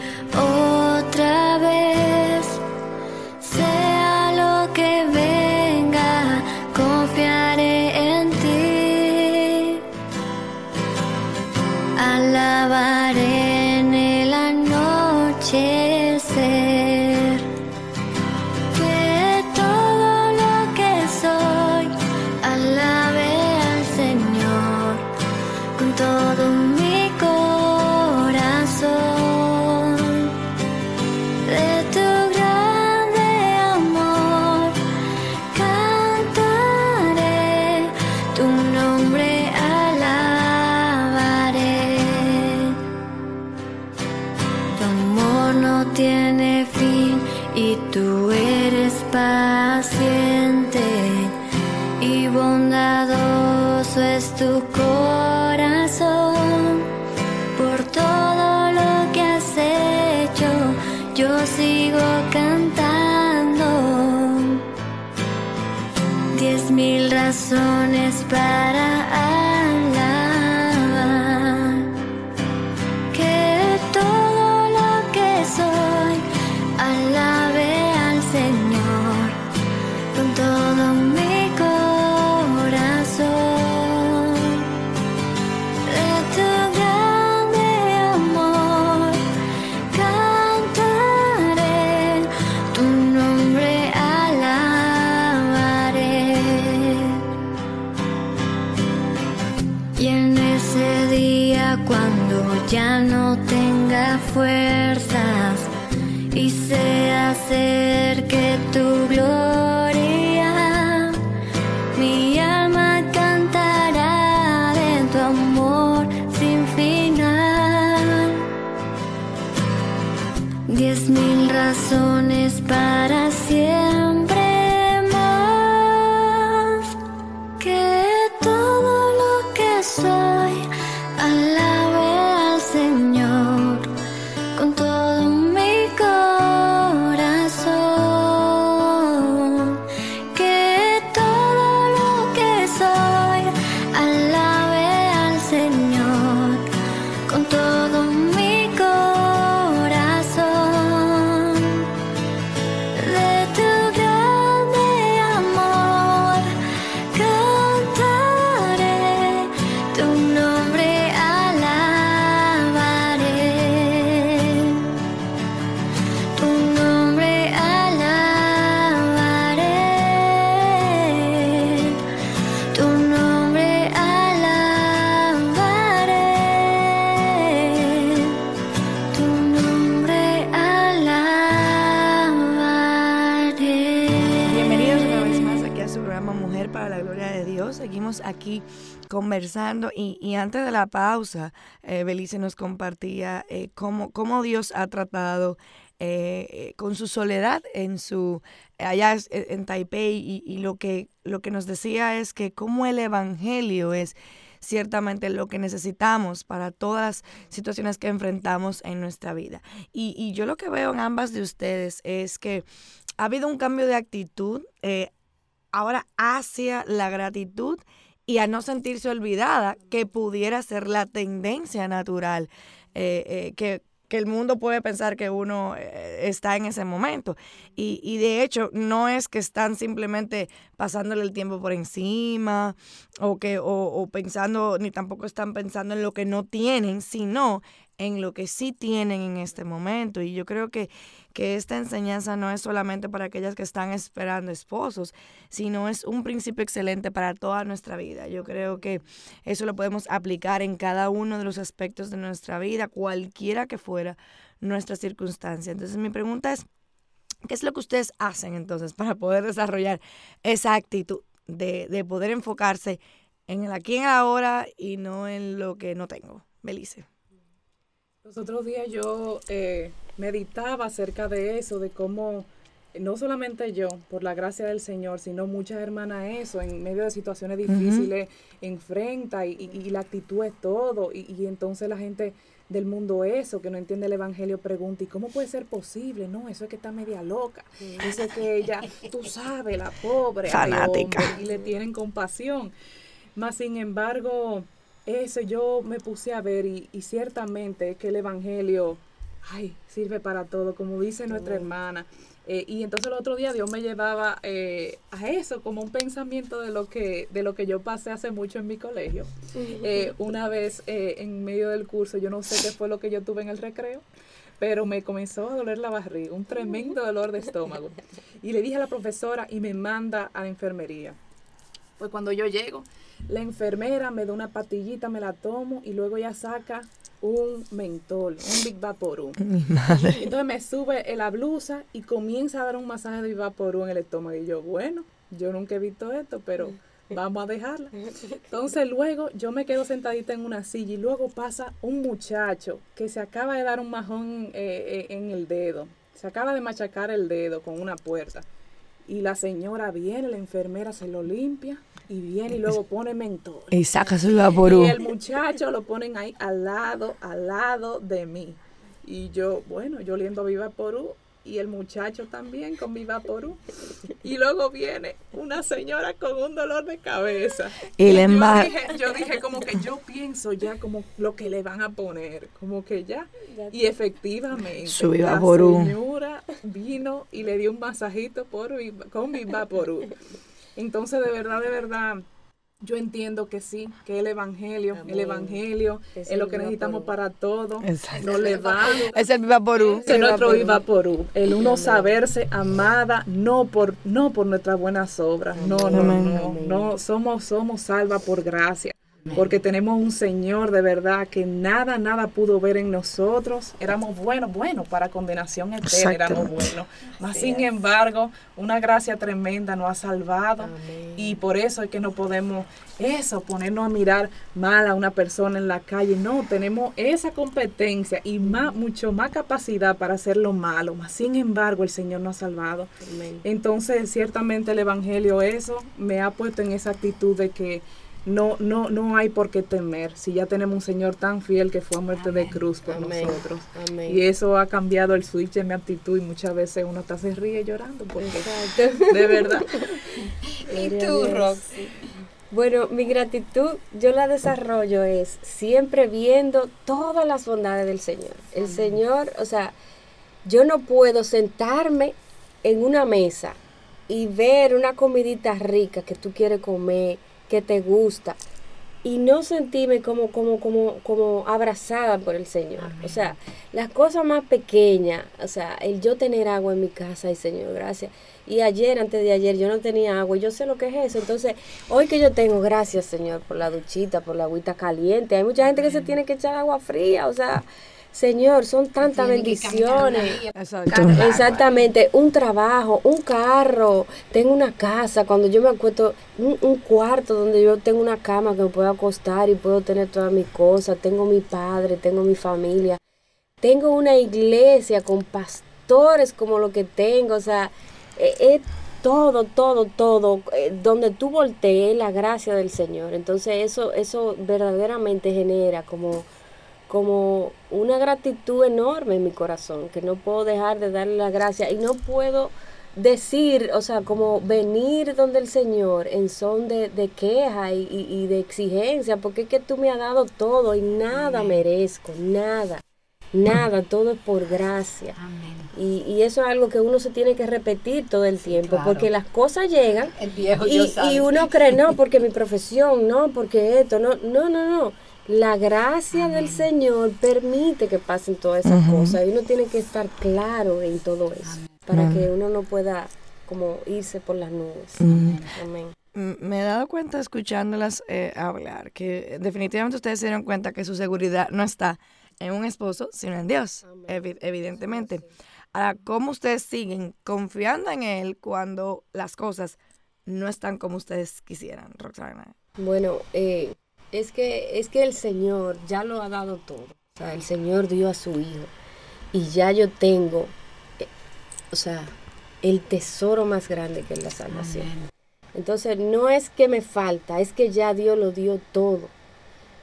conversando y, antes de la pausa, eh, Belice nos compartía eh, cómo, cómo Dios ha tratado eh, con su soledad en su allá eh, en Taipei y, lo que lo que nos decía es que como el evangelio es ciertamente lo que necesitamos para todas las situaciones que enfrentamos en nuestra vida. Y, yo lo que veo en ambas de ustedes es que ha habido un cambio de actitud ahora hacia la gratitud y a no sentirse olvidada, que pudiera ser la tendencia natural, eh, eh, que, que el mundo puede pensar que uno eh, está en ese momento. Y, y de hecho, no es que están simplemente pasándole el tiempo por encima o, que, o, o pensando, ni tampoco están pensando en lo que no tienen, sino en lo que sí tienen en este momento. Y yo creo que, que esta enseñanza no es solamente para aquellas que están esperando esposos, sino es un principio excelente para toda nuestra vida. Yo creo que eso lo podemos aplicar en cada uno de los aspectos de nuestra vida, cualquiera que fuera nuestra circunstancia. Entonces mi pregunta es, ¿qué es lo que ustedes hacen entonces para poder desarrollar esa actitud de, de poder enfocarse en el aquí y en el ahora y no en lo que no tengo? Belice. Los otros días yo eh, meditaba acerca de eso, de cómo eh, no solamente yo, por la gracia del Señor, sino muchas hermanas eso, en medio de situaciones difíciles, enfrenta y, y- y la actitud es todo. Y, y entonces la gente del mundo eso, que no entiende el Evangelio, pregunta, ¿y cómo puede ser posible? No, eso es que está media loca. Eso es que ella, tú sabes, la pobre, ay, Fanática. hombre, y le tienen compasión. Más sin embargo, eso yo me puse a ver y, y ciertamente es que el Evangelio, ay, sirve para todo, como dice nuestra hermana. Eh, y entonces el otro día Dios me llevaba eh, a eso, como un pensamiento de lo que de lo que yo pasé hace mucho en mi colegio. Eh, una vez eh, en medio del curso, yo no sé qué fue lo que yo tuve en el recreo, pero me comenzó a doler la barriga, un tremendo dolor de estómago. Y le dije a la profesora y me manda a la enfermería. Pues cuando yo llego, la enfermera me da una patillita, me la tomo y luego ella saca un mentol, un Big Vaporú. Entonces me sube en la blusa y comienza a dar un masaje de Big Vaporú en el estómago. Y yo, bueno, yo nunca he visto esto, pero vamos a dejarla. Entonces luego yo me quedo sentadita en una silla y luego pasa un muchacho que se acaba de dar un majón eh, eh, en el dedo. Se acaba de machacar el dedo con una puerta. Y la señora viene, la enfermera se lo limpia y viene y luego pone mentol. Y saca su vaporú. Y el muchacho lo ponen ahí al lado, al lado de mí. Y yo, bueno, yo oliendo Viva Porú y el muchacho también con Viva Porú. Y luego viene una señora con un dolor de cabeza. Y le yo dije, yo dije como que yo pienso ya como lo que le van a poner, como que ya. Y efectivamente, Su Viva la señora vino y le dio un masajito por, con Viva Porú. Entonces, de verdad, de verdad, yo entiendo que sí, que el evangelio, el evangelio Es es, lo que Viva necesitamos Porú. para todo. Exacto. Nos levanta. Es el vaporú. Es nuestro viva porú. El uno saberse amada no por no por nuestras buenas obras. No, no, Amén. no, no. Somos somos salvas por gracia. Porque tenemos un Señor de verdad que nada, nada pudo ver en nosotros. Éramos buenos, buenos para condenación eterna, éramos buenos. Mas sin embargo, una gracia tremenda nos ha salvado. Amén. Y por eso es que no podemos eso, ponernos a mirar mal a una persona en la calle. No, tenemos esa competencia y más, mucho más capacidad para hacer lo malo. Mas, sin embargo, el Señor nos ha salvado. Amén. Entonces, ciertamente el Evangelio eso me ha puesto en esa actitud de que no, no, no hay por qué temer si ya tenemos un Señor tan fiel que fue a muerte de cruz por Amén. nosotros. Amén. Y eso ha cambiado el switch de mi actitud y muchas veces uno hasta se ríe llorando porque Exacto. de verdad. ¿Y tú. Roxy? Bueno, mi gratitud yo la desarrollo es siempre viendo todas las bondades del Señor. El Señor, o sea, yo no puedo sentarme en una mesa y ver una comidita rica que tú quieres comer, que te gusta, y no sentirme como, como, como, como abrazada por el Señor. O sea, las cosas más pequeñas, o sea, el yo tener agua en mi casa, y Señor, gracias. Y ayer, antes de ayer, yo no tenía agua, y yo sé lo que es eso. Entonces, hoy que yo tengo, gracias, Señor, por la duchita, por la agüita caliente. Hay mucha gente que se tiene que echar agua fría, o sea, Señor, son tantas bendiciones. Exactamente, un trabajo, un carro, tengo una casa, cuando yo me acuesto, un, un cuarto donde yo tengo una cama que me puedo acostar y puedo tener todas mis cosas, tengo mi padre, tengo mi familia, tengo una iglesia con pastores como lo que tengo, o sea, eh, es todo, todo, todo, eh, donde tú voltees la gracia del Señor. Entonces eso, eso verdaderamente genera como, como una gratitud enorme en mi corazón, que no puedo dejar de darle la gracia y no puedo decir, o sea, como venir donde el Señor en son de, de queja y, y- y de exigencia, porque es que tú me has dado todo y nada merezco, nada, nada, todo es por gracia. Y, y eso es algo que uno se tiene que repetir todo el tiempo, claro. porque las cosas llegan El viejo y, y uno cree, no, porque mi profesión, no, porque esto, no, no, no, no. La gracia del Señor permite que pasen todas esas cosas y uno tiene que estar claro en todo eso para que uno no pueda como irse por las nubes. Amén. Me he dado cuenta escuchándolas eh, hablar que definitivamente ustedes se dieron cuenta que su seguridad no está en un esposo, sino en Dios, evi- evidentemente. Ahora, ¿cómo ustedes siguen confiando en Él cuando las cosas no están como ustedes quisieran, Roxana? Bueno, eh, es que es que el Señor ya lo ha dado todo. O sea, el Señor dio a su Hijo y ya yo tengo, eh, o sea, el tesoro más grande que es la salvación. Entonces no es que me falta, es que ya Dios lo dio todo.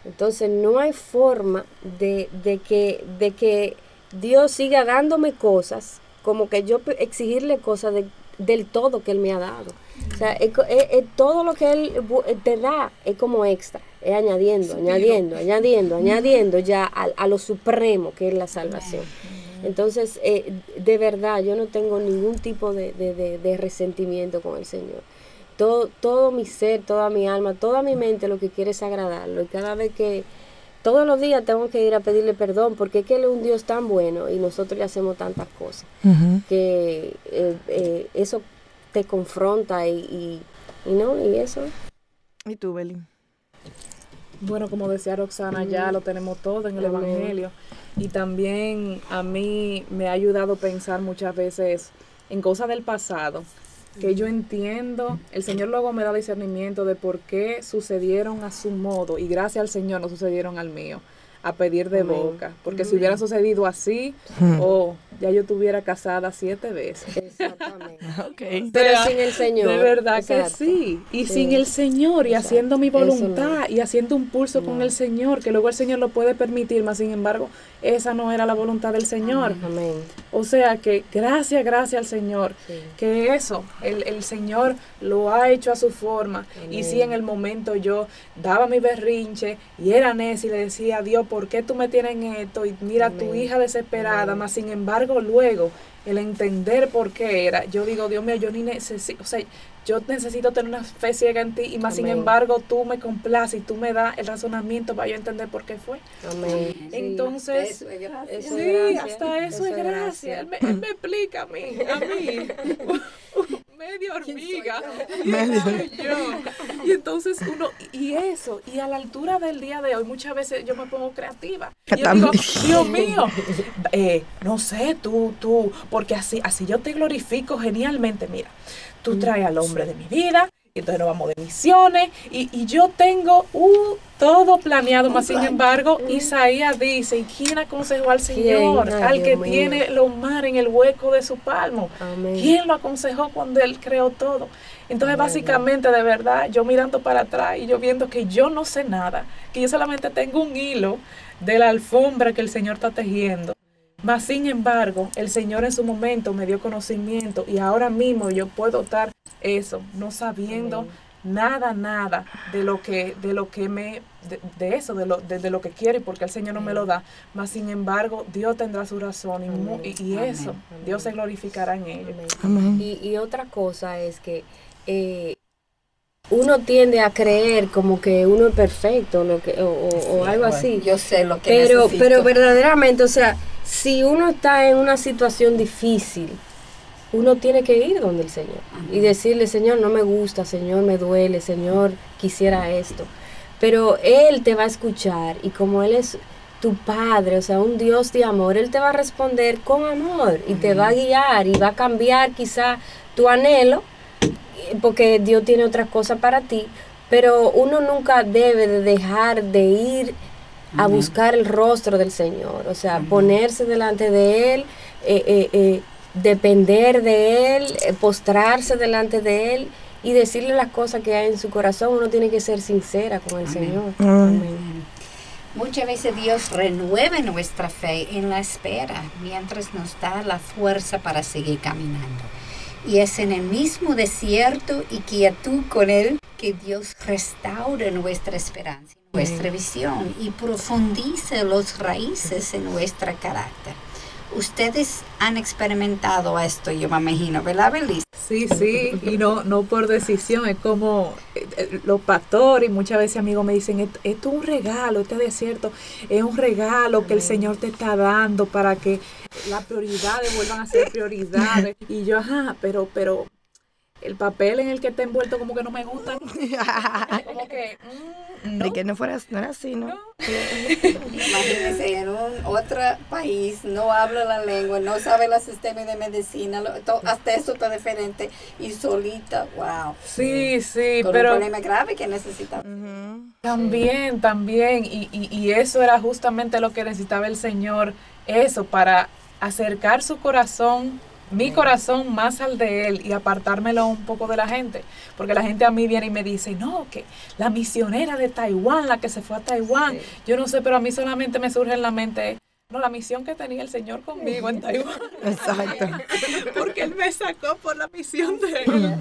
Entonces no hay forma de, de que, de que Dios siga dándome cosas, como que yo exigirle cosas de- del todo que Él me ha dado. O sea, es, co- es- es todo lo que Él te da es como extra, es añadiendo, añadiendo, añadiendo, añadiendo ya a, a lo supremo que es la salvación. Entonces, eh, de verdad, yo no tengo ningún tipo de, de- de- de resentimiento con el Señor. Todo, todo mi ser, toda mi alma, toda mi mente lo que quiere es agradarlo. Y cada vez que, todos los días tengo que ir a pedirle perdón porque es que Él es un Dios tan bueno y nosotros le hacemos tantas cosas que eh, eh, eso te confronta y, y, y no, y eso. ¿Y tú, Beli? Bueno, como decía Roxana, ya lo tenemos todo en el Amén. Evangelio. Y también a mí me ha ayudado a pensar muchas veces en cosas del pasado, que yo entiendo, el Señor luego me da discernimiento de por qué sucedieron a su modo y gracias al Señor no sucedieron al mío, a pedir de boca. Porque si hubiera sucedido así, oh, ya yo estuviera casada siete veces. Exactamente. Ok. Pero sea, sin el Señor. De verdad exacto. que sí. Y Sí. sin el Señor y Exacto. haciendo mi voluntad no. y haciendo un pulso con el Señor, que luego el Señor lo puede permitir, más sin embargo, esa no era la voluntad del Señor. Amén. O sea que gracias, gracias al Señor, Sí. que eso, el, el Señor lo ha hecho a su forma. Y si en el momento yo daba mi berrinche y era necia y le decía, Dios, ¿por qué tú me tienes en esto? Y mira tu hija desesperada, más sin embargo luego el entender por qué era, yo digo, Dios mío, yo ni necesito, o sea, yo necesito tener una fe ciega en ti y más sin embargo tú me complaces y tú me das el razonamiento para yo entender por qué fue. Amén. Sí. Entonces, Eso es gracia. Eso Sí, es hasta eso, es gracia. Él me, él me explica a mí, a mí, medio hormiga. ¿Quién soy yo? Y entonces uno, y eso, y a la altura del día de hoy, muchas veces yo me pongo creativa. Y yo digo, Dios mío, eh, no sé, tú, tú, porque así, así yo te glorifico genialmente. Mira, tú traes al hombre de mi vida, y entonces nos vamos de misiones, y, y yo tengo uh, todo planeado, más sin embargo, Isaías dice, ¿y quién aconsejó al Señor? Al que tiene los mares en el hueco de su palmo. Amén. ¿Quién lo aconsejó cuando Él creó todo? Entonces, básicamente, de verdad, yo mirando para atrás y yo viendo que yo no sé nada, que yo solamente tengo un hilo de la alfombra que el Señor está tejiendo. Mas, sin embargo, el Señor en su momento me dio conocimiento y ahora mismo yo puedo estar eso, no sabiendo nada, nada de lo que, de lo que me, de, de eso, de lo, de, de lo que quiero y porque el Señor no me lo da. Mas, sin embargo, Dios tendrá su razón y, mu- y, y eso, Dios se glorificará en ello. Y, y otra cosa es que eh, uno tiende a creer como que uno es perfecto lo que, o, o- o algo así. Yo sé lo que Pero, necesito. pero verdaderamente, o sea, si uno está en una situación difícil, uno tiene que ir donde el Señor y decirle, Señor, no me gusta, Señor, me duele, Señor, quisiera esto. Pero Él te va a escuchar y como Él es tu Padre, o sea, un Dios de amor, Él te va a responder con amor y te va a guiar y va a cambiar quizá tu anhelo, porque Dios tiene otras cosas para ti, pero uno nunca debe de dejar de ir a buscar el rostro del Señor, o sea, ponerse delante de Él, eh, eh, eh, depender de Él, eh, postrarse delante de Él y decirle las cosas que hay en su corazón. Uno tiene que ser sincera con el Señor. Amén. Muchas veces Dios renueve nuestra fe en la espera mientras nos da la fuerza para seguir caminando. Y es en el mismo desierto y quietud con Él que Dios restaura nuestra esperanza, nuestra visión y profundiza los raíces en nuestro carácter. Ustedes han experimentado esto, yo me imagino, ¿verdad, Belis? Sí, sí, y no, no por decisión, es como eh, eh, los pastores y muchas veces amigos me dicen, esto es un regalo, este desierto es un regalo que el Señor te está dando para que las prioridades vuelvan a ser prioridades. Y yo, ajá, pero, pero el papel en el que está envuelto como que no me gusta. como que... Mm, no. que no fuera no era así, ¿no? Imagínese en un otro país, no habla la lengua, no sabe el sistema de medicina, hasta eso está diferente y solita, wow. Sí, sí, Con pero... un problema grave que necesita. También, también, y, y, y eso era justamente lo que necesitaba el Señor, eso, para acercar su corazón mi corazón más al de él y apartármelo un poco de la gente. Porque la gente a mí viene y me dice, no, que la misionera de Taiwán, la que se fue a Taiwán, yo no sé, pero a mí solamente me surge en la mente, no, la misión que tenía el Señor conmigo en Taiwán. Exacto. Porque Él me sacó por la misión de Él.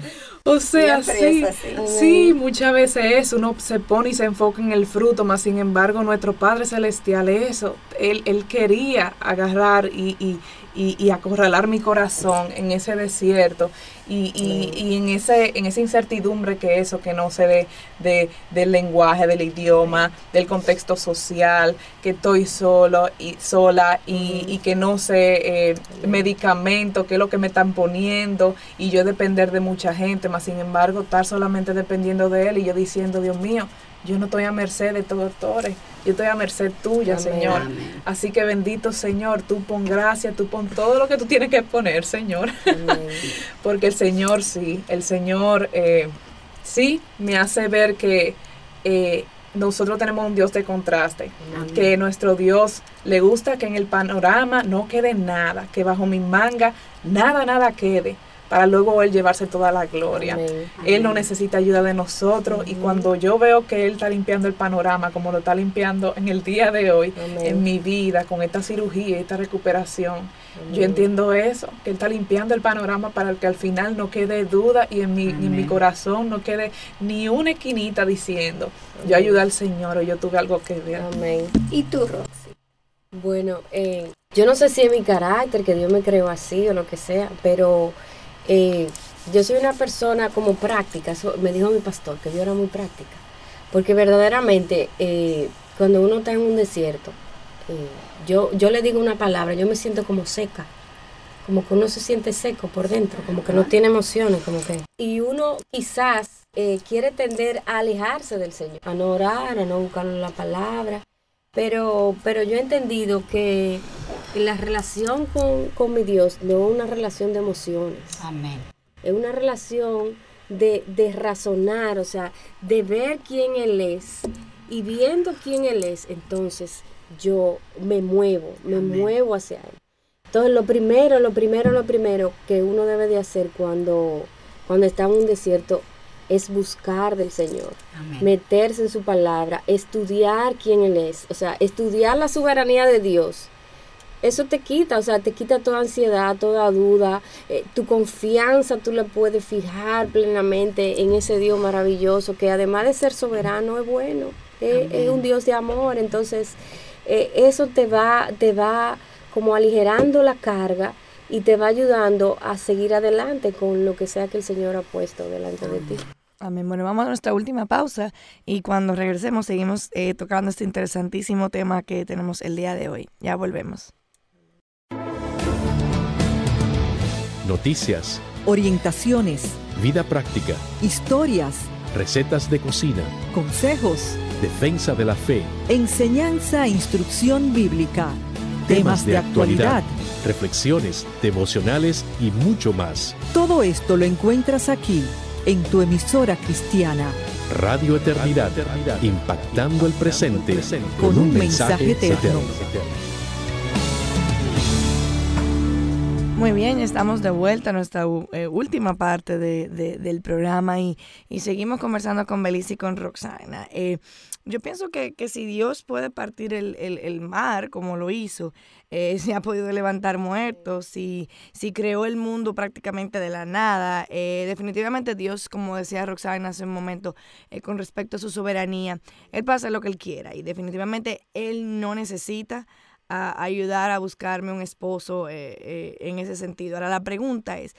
O sea, sí, sí, muchas veces eso, uno se pone y se enfoca en el fruto, más sin embargo nuestro Padre Celestial, eso, Él, él quería agarrar y, y y, y, acorralar mi corazón en ese desierto y, y, y, en ese en esa incertidumbre que eso que no sé de, de, del lenguaje del idioma del contexto social que estoy solo y sola y, que no sé eh, medicamento qué es lo que me están poniendo y yo depender de mucha gente más sin embargo estar solamente dependiendo de él y yo diciendo Dios mío yo no estoy a merced de estos doctores, yo estoy a merced tuya, Señor. Así que bendito Señor, tú pon gracia, tú pon todo lo que tú tienes que poner, Señor. Porque el Señor sí, el Señor eh, sí me hace ver que eh, nosotros tenemos un Dios de contraste, que nuestro Dios le gusta que en el panorama no quede nada, que bajo mi manga nada, nada quede para luego Él llevarse toda la gloria. Él no necesita ayuda de nosotros y cuando yo veo que Él está limpiando el panorama como lo está limpiando en el día de hoy, en mi vida, con esta cirugía, esta recuperación, yo entiendo eso, que Él está limpiando el panorama para que al final no quede duda y en mi, en mi corazón no quede ni una esquinita diciendo, yo ayudé al Señor o yo tuve algo que ver. Amén. ¿Y tú, Roxy? Bueno, eh, yo no sé si es mi carácter, que Dios me creó así o lo que sea, pero eh, yo soy una persona como práctica, me dijo mi pastor que yo era muy práctica, porque verdaderamente eh, cuando uno está en un desierto, eh, yo, yo le digo una palabra, yo me siento como seca, como que uno se siente seco por dentro, como que no tiene emociones, como que... Y uno quizás quiere tender a alejarse del Señor, a no orar, a no buscar la palabra, pero, pero yo he entendido que la relación con, con, mi Dios no es una relación de emociones. Amén. Es una relación de, de, razonar, o sea, de ver quién Él es. Y viendo quién Él es, entonces yo me muevo, me muevo hacia Él. Entonces lo primero, lo primero, lo primero que uno debe de hacer cuando, cuando está en un desierto es buscar del Señor, meterse en su palabra, estudiar quién Él es, o sea, estudiar la soberanía de Dios. Eso te quita, o sea, te quita toda ansiedad, toda duda, eh, tu confianza tú le puedes fijar plenamente en ese Dios maravilloso que además de ser soberano es bueno, es, un Dios de amor, entonces eh, eso te va, te va como aligerando la carga y te va ayudando a seguir adelante con lo que sea que el Señor ha puesto delante de ti. Amén. Bueno, vamos a nuestra última pausa y cuando regresemos seguimos eh, tocando este interesantísimo tema que tenemos el día de hoy. Ya volvemos. Noticias. Orientaciones. Vida práctica. Historias. Recetas de cocina. Consejos. Defensa de la fe. Enseñanza e instrucción bíblica. Temas, de, actualidad reflexiones devocionales y mucho más. Todo esto lo encuentras aquí, en tu emisora cristiana. Radio Eternidad, impactando el presente con un mensaje eterno. Muy bien, estamos de vuelta a nuestra eh, última parte de- de- del programa y, y seguimos conversando con Belice y con Roxana. Eh, yo pienso que, que si Dios puede partir el, el- el mar como lo hizo, eh, si ha podido levantar muertos, si, si creó el mundo prácticamente de la nada, eh, definitivamente Dios, como decía Roxana hace un momento, eh, con respecto a su soberanía, Él puede hacer lo que Él quiera y definitivamente Él no necesita a ayudar a buscarme un esposo eh, eh, en ese sentido. Ahora la pregunta es,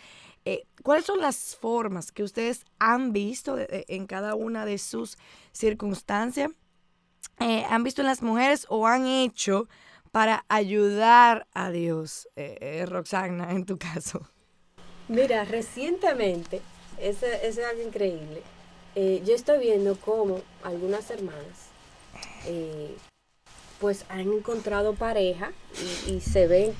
eh, ¿cuáles son las formas que ustedes han visto en cada una de sus circunstancias? eh, ¿Han visto en las mujeres o han hecho para ayudar a Dios? Eh, Roxana, en tu caso. Mira, recientemente, eso, eso es algo increíble. yo estoy viendo cómo algunas hermanas pues han encontrado pareja y, y se ven,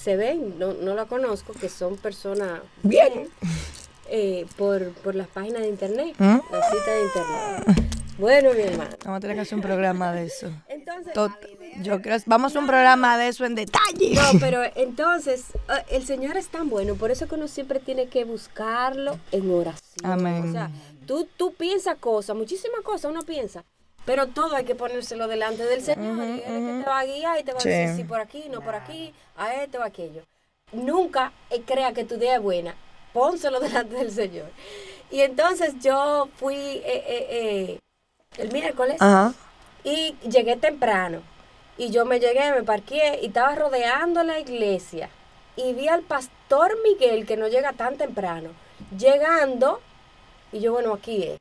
se ven, no, no la conozco, que son personas Bien. eh, por, por las páginas de internet, ¿Mm? las citas de internet. Bueno, mi hermano. Vamos a tener que hacer un programa de eso. Entonces, Tot- yo creo, vamos a un programa de eso en detalle. No, pero entonces eh, el Señor es tan bueno, por eso que uno siempre tiene que buscarlo en oración. Amén. O sea, tú, tú piensas cosas, muchísimas cosas uno piensa, pero todo hay que ponérselo delante del Señor. y Él es que te va a guiar y te va Sí. a decir si por aquí, no por aquí, a esto o aquello. Nunca eh, crea que tu día es buena, pónselo delante del Señor. Y entonces yo fui eh, eh, eh, el miércoles y llegué temprano. Y yo me llegué, me parqué y estaba rodeando la iglesia. Y vi al pastor Miguel, que no llega tan temprano, llegando. Y yo, bueno, aquí es.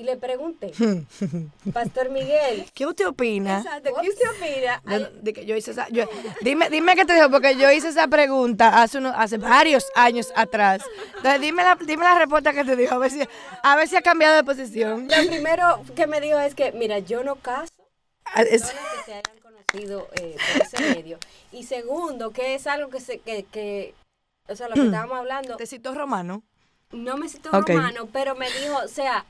Y le pregunté, Pastor Miguel, ¿Qué usted opina? exacto, ¿qué usted opina? De, de que yo hice esa, yo- dime, dime qué te dijo, porque yo hice esa pregunta hace unos, hace varios años atrás. Entonces dime la, dime la respuesta que te dijo, a ver si, a ver si ha cambiado de posición. Lo primero que me dijo es que, mira, yo no caso Ah, es- que se hayan conocido eh, por ese medio. Y segundo, que es algo que se, que, que o sea, lo que estábamos hablando, Te citó Romano. no me citó romano, pero me dijo, o sea,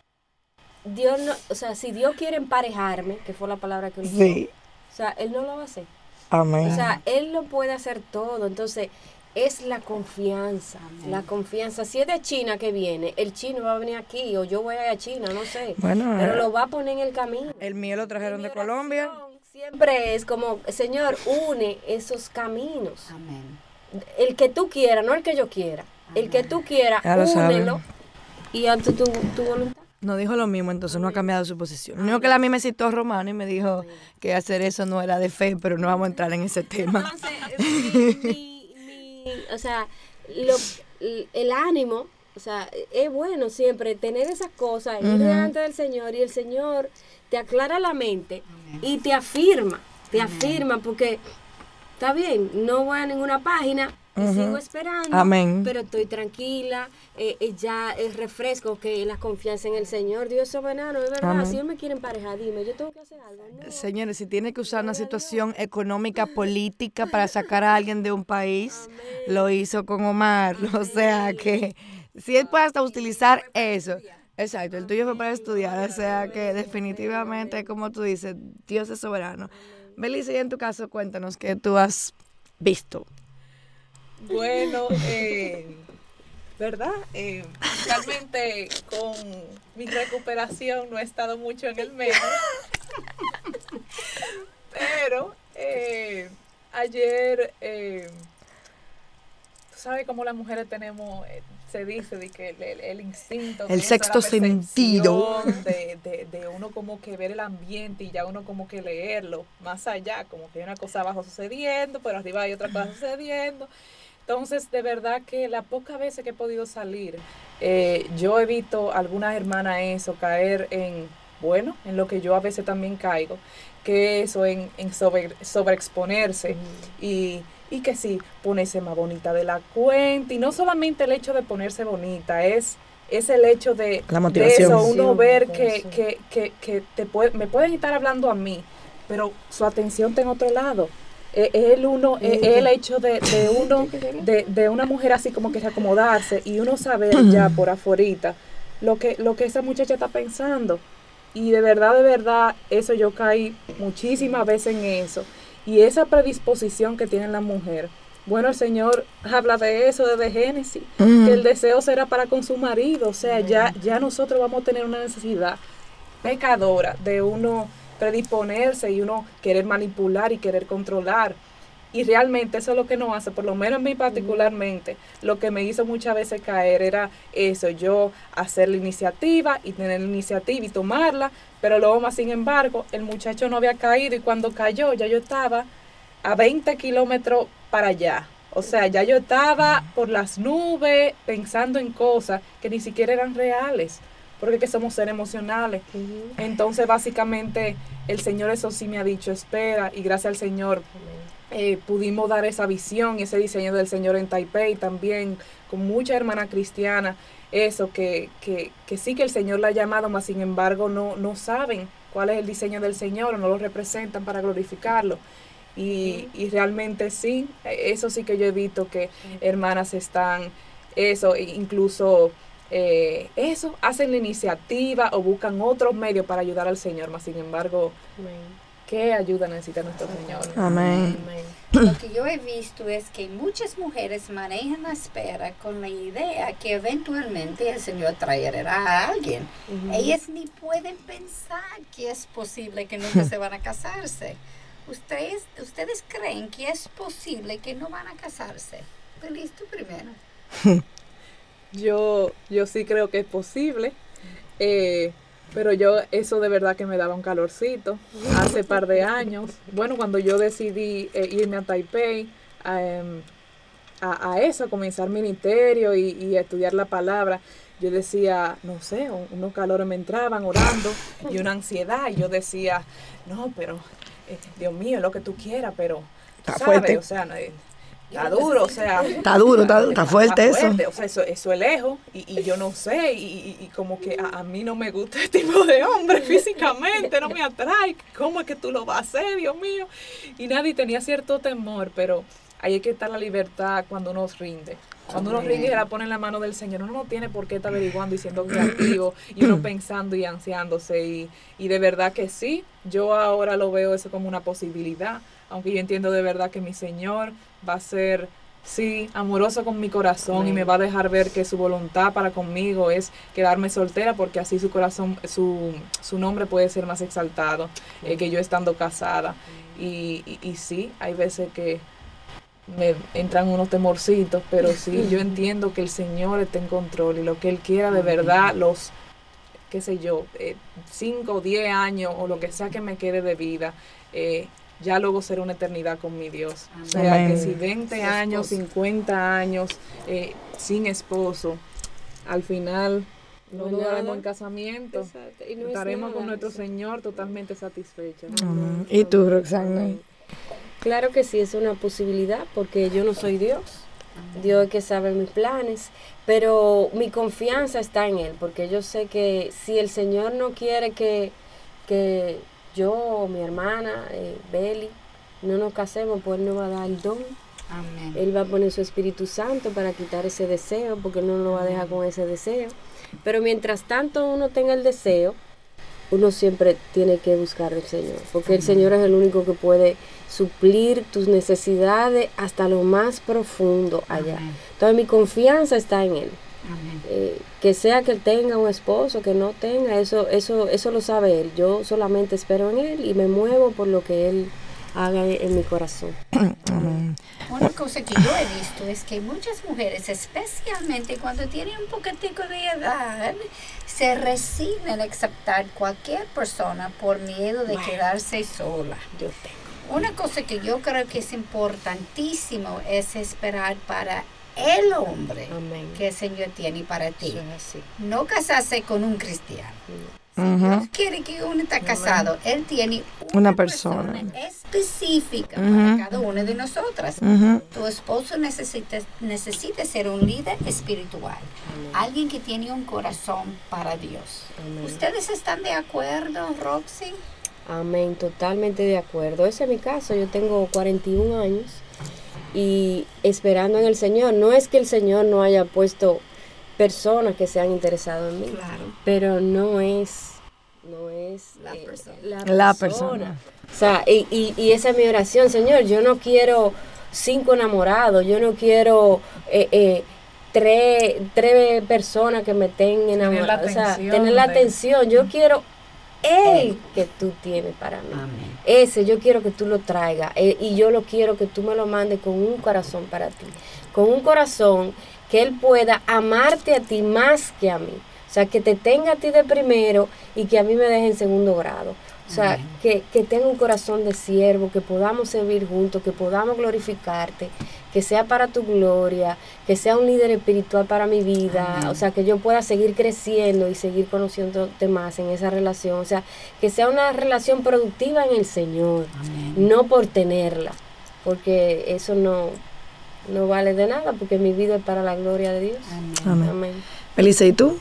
Dios no, o sea, si Dios quiere emparejarme, que fue la palabra que usó, Sí. o sea, él no lo va a hacer. Amén. O sea, él lo puede hacer todo. Entonces, es la confianza. La confianza. Si es de China que viene, el chino va a venir aquí o yo voy a ir a China, no sé. Bueno, pero eh, lo va a poner en el camino. el mío lo trajeron de Colombia. Siempre es como, Señor, une esos caminos. Amén. El que tú quieras, no el que yo quiera. El que tú quieras, únelo. Y ante tu, tu voluntad. No dijo lo mismo, entonces no ha cambiado su posición. Lo único que la mí me citó Romano y me dijo que hacer eso no era de fe, pero no vamos a entrar en ese tema. Entonces, mi, mi- mi- o sea, lo- el ánimo, o sea, es bueno siempre tener esas cosas, ir delante del Señor y el Señor te aclara la mente y te afirma, te afirma porque está bien, no voy a ninguna página. Y Sigo esperando, Amén. pero estoy tranquila, eh, eh, ya es refresco que la confianza en el Señor, Dios es soberano, es verdad, Amén. si Él me quiere emparejar, dime, yo tengo que hacer algo. No. Señores, si tiene que usar una situación económica, política para sacar a alguien de un país, lo hizo con Omar. O sea que si él puede hasta utilizar eso. Exacto, el tuyo fue para estudiar. O sea que definitivamente, como tú dices, Dios es soberano. Belice, y en tu caso, cuéntanos qué tú has visto. Bueno, eh, ¿verdad? Eh, realmente con mi recuperación no he estado mucho en el medio. Pero eh, ayer, eh, tú sabes cómo las mujeres tenemos, eh, se dice de que el, el- el instinto. El sexto sentido. De, de, de uno como que ver el ambiente y ya uno como que leerlo más allá, como que hay una cosa abajo sucediendo, pero arriba hay otra cosa sucediendo. Entonces, de verdad que las pocas veces que he podido salir, eh, yo he visto a algunas hermanas eso caer en, bueno, en lo que yo a veces también caigo, que eso, en, en sobre, sobreexponerse y, y que sí, ponerse más bonita de la cuenta. Y no solamente el hecho de ponerse bonita, es, es el hecho de, La eso, uno Sí, ver que, que, que, que te puede, me pueden estar hablando a mí, pero su atención está en otro lado. Eh, Es el uno, es el hecho de, de uno, de, de una mujer así como que reacomodarse y uno saber ya por afuera lo que, lo que esa muchacha está pensando. Y de verdad, de verdad, eso yo caí muchísimas veces en eso. Y esa predisposición que tiene la mujer Bueno, el Señor habla de eso desde Génesis, Mm. que el deseo será para con su marido, o sea, ya, ya nosotros vamos a tener una necesidad pecadora de uno predisponerse y uno querer manipular y querer controlar. Y realmente eso es lo que nos hace, por lo menos a mí particularmente, lo que me hizo muchas veces caer era eso, yo hacer la iniciativa y tener la iniciativa y tomarla, pero luego más sin embargo, el muchacho no había caído y cuando cayó ya yo estaba a 20 kilómetros para allá. O sea, ya yo estaba por las nubes pensando en cosas que ni siquiera eran reales, porque que somos seres emocionales. Entonces, básicamente, el Señor eso sí me ha dicho, espera, y gracias al Señor eh, pudimos dar esa visión y ese diseño del Señor en Taipei también, con mucha hermana cristiana, eso, que, que, que sí que el Señor la ha llamado, mas sin embargo no, no saben cuál es el diseño del Señor, no lo representan para glorificarlo. Y, y realmente sí, eso sí que yo he visto que hermanas están, eso, e incluso eh, eso, hacen la iniciativa o buscan otros medios para ayudar al Señor, mas sin embargo, ¿qué ayuda necesita nuestro Señor? Amén. Lo que yo he visto es que muchas mujeres manejan la espera con la idea que eventualmente el Señor traerá a alguien. Ellas ni pueden pensar que es posible que nunca se van a casarse. ¿Ustedes, ¿Ustedes creen que es posible que no van a casarse? Feliz tú primero. Yo, yo sí creo que es posible, eh, pero yo eso de verdad que me daba un calorcito hace par de años. Bueno, cuando yo decidí eh, irme a Taipei em, a, a eso, a comenzar ministerio y, y a estudiar la palabra, yo decía, no sé, un- unos calores me entraban orando y una ansiedad. Y yo decía, no, pero eh, Dios mío, lo que tú quieras, pero tú sabes, o sea, no, eh, está duro, o sea. Está duro, está- está fuerte eso. O sea, eso, eso es lejos y, y yo no sé, y, y- y como que a, a mí no me gusta este tipo de hombre físicamente, no me atrae. ¿Cómo es que tú lo vas a hacer, Dios mío? Y nadie tenía cierto temor, pero ahí hay que estar la libertad cuando uno rinde. Cuando uno rinde y la pone en la mano del Señor, uno no tiene por qué estar averiguando y siendo creativo y uno pensando y ansiándose. Y, y de verdad que sí, yo ahora lo veo eso como una posibilidad, aunque yo entiendo de verdad que mi Señor va a ser, sí, amoroso con mi corazón y me va a dejar ver que su voluntad para conmigo es quedarme soltera porque así su corazón, su, su nombre puede ser más exaltado eh, que yo estando casada. Y, y, y sí, hay veces que me entran unos temorcitos, pero sí, yo entiendo que el Señor está en control y lo que Él quiera de verdad, los, qué sé yo, 5 o 10 años o lo que sea que me quede de vida, eh, ya luego será una eternidad con mi Dios. O sea, Amén. que si 20 años, 50 años eh, sin esposo, al final no No es duraremos nada. en casamiento. Exacto, y no es Estaremos con nuestro. Señor totalmente satisfechos. ¿Y tú, Roxana? Claro que sí, es una posibilidad porque yo no soy Dios. Dios es que sabe mis planes, pero mi confianza está en Él, porque yo sé que si el Señor no quiere que, que yo o mi hermana, eh, Beli, no nos casemos, pues Él nos va a dar el don. Amén. Él va a poner su Espíritu Santo para quitar ese deseo, porque Él no nos va a dejar con ese deseo. Pero mientras tanto uno tenga el deseo, uno siempre tiene que buscar al Señor, porque el Señor es el único que puede suplir tus necesidades hasta lo más profundo allá. Amén. Entonces mi confianza está en Él. Amén. Eh, que sea que él tenga un esposo, que no tenga, eso, eso, eso lo sabe Él. Yo solamente espero en Él y me muevo por lo que Él haga en mi corazón. Amén. Una cosa que yo he visto es que muchas mujeres, especialmente cuando tienen un poquitico de edad, se resignan a aceptar cualquier persona por miedo de quedarse sola. Yo tengo. Una cosa que yo creo que es importantísimo es esperar para el hombre Amén. que el Señor tiene para ti. No casarse con un cristiano. Si. Dios quiere que uno esté casado, Él tiene Una persona. específica para cada una de nosotras. Tu esposo necesita, necesita ser un líder espiritual, alguien que tiene un corazón para Dios. Amén. ¿Ustedes están de acuerdo, Roxy? Amén, totalmente de acuerdo. Ese es mi caso, yo tengo 41 años y esperando en el Señor. No es que el Señor no haya puesto personas que se han interesado en mí, Claro. pero no es, no es La eh, persona. la La persona. persona. O sea, y, y, y esa es mi oración, Señor. Yo no quiero cinco enamorados, yo no quiero eh, eh, tres, tres personas que me estén enamoradas, o sea, tener la de- atención, yo quiero el que tú tienes para mí. Amén. Ese yo quiero que tú lo traigas eh, y yo lo quiero que tú me lo mandes con un corazón para ti. Con un corazón que Él pueda amarte a ti más que a mí. O sea, que te tenga a ti de primero y que a mí me deje en segundo grado. O sea, que, que tenga un corazón de siervo, que podamos servir juntos, que podamos glorificarte, que sea para tu gloria, que sea un líder espiritual para mi vida, o sea, que yo pueda seguir creciendo y seguir conociéndote más en esa relación, o sea, que sea una relación productiva en el Señor, no por tenerla, porque eso no, no vale de nada, porque mi vida es para la gloria de Dios. Amén. Amén. Melissa, ¿y tú?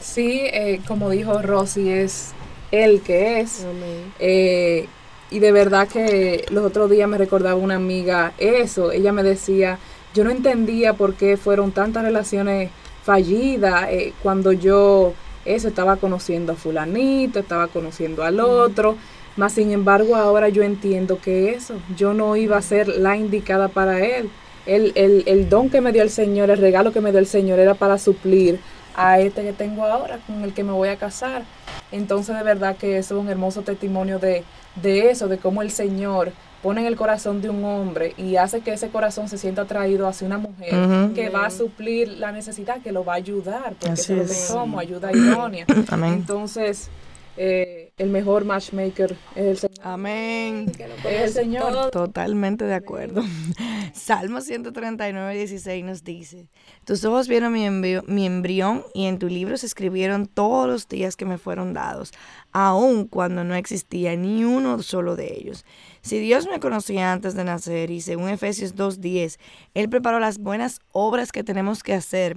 Sí, eh, como dijo Rosy, es el que es. Amén. Eh, y de verdad que los otros días me recordaba una amiga eso. Ella me decía, yo no entendía por qué fueron tantas relaciones fallidas eh, cuando yo eso estaba conociendo a fulanito, estaba conociendo al otro. Más sin embargo, ahora yo entiendo que eso, yo no iba a ser la indicada para él. El, el, el don que me dio el Señor, el regalo que me dio el Señor era para suplir a este que tengo ahora, con el que me voy a casar. Entonces, de verdad que eso es un hermoso testimonio de, de eso, de cómo el Señor pone en el corazón de un hombre y hace que ese corazón se sienta atraído hacia una mujer que va a suplir la necesidad, que lo va a ayudar, porque Así eso es lo que somos, ayuda idónea. Amén. Entonces, eh, el mejor matchmaker es el Señor. Amén. Es el Señor. Totalmente de acuerdo. Salmo 139, 16 nos dice, tus ojos vieron mi, embrión y en tu libro se escribieron todos los días que me fueron dados, aun cuando no existía ni uno solo de ellos. Si Dios me conocía antes de nacer y según Efesios 2.10, Él preparó las buenas obras que tenemos que hacer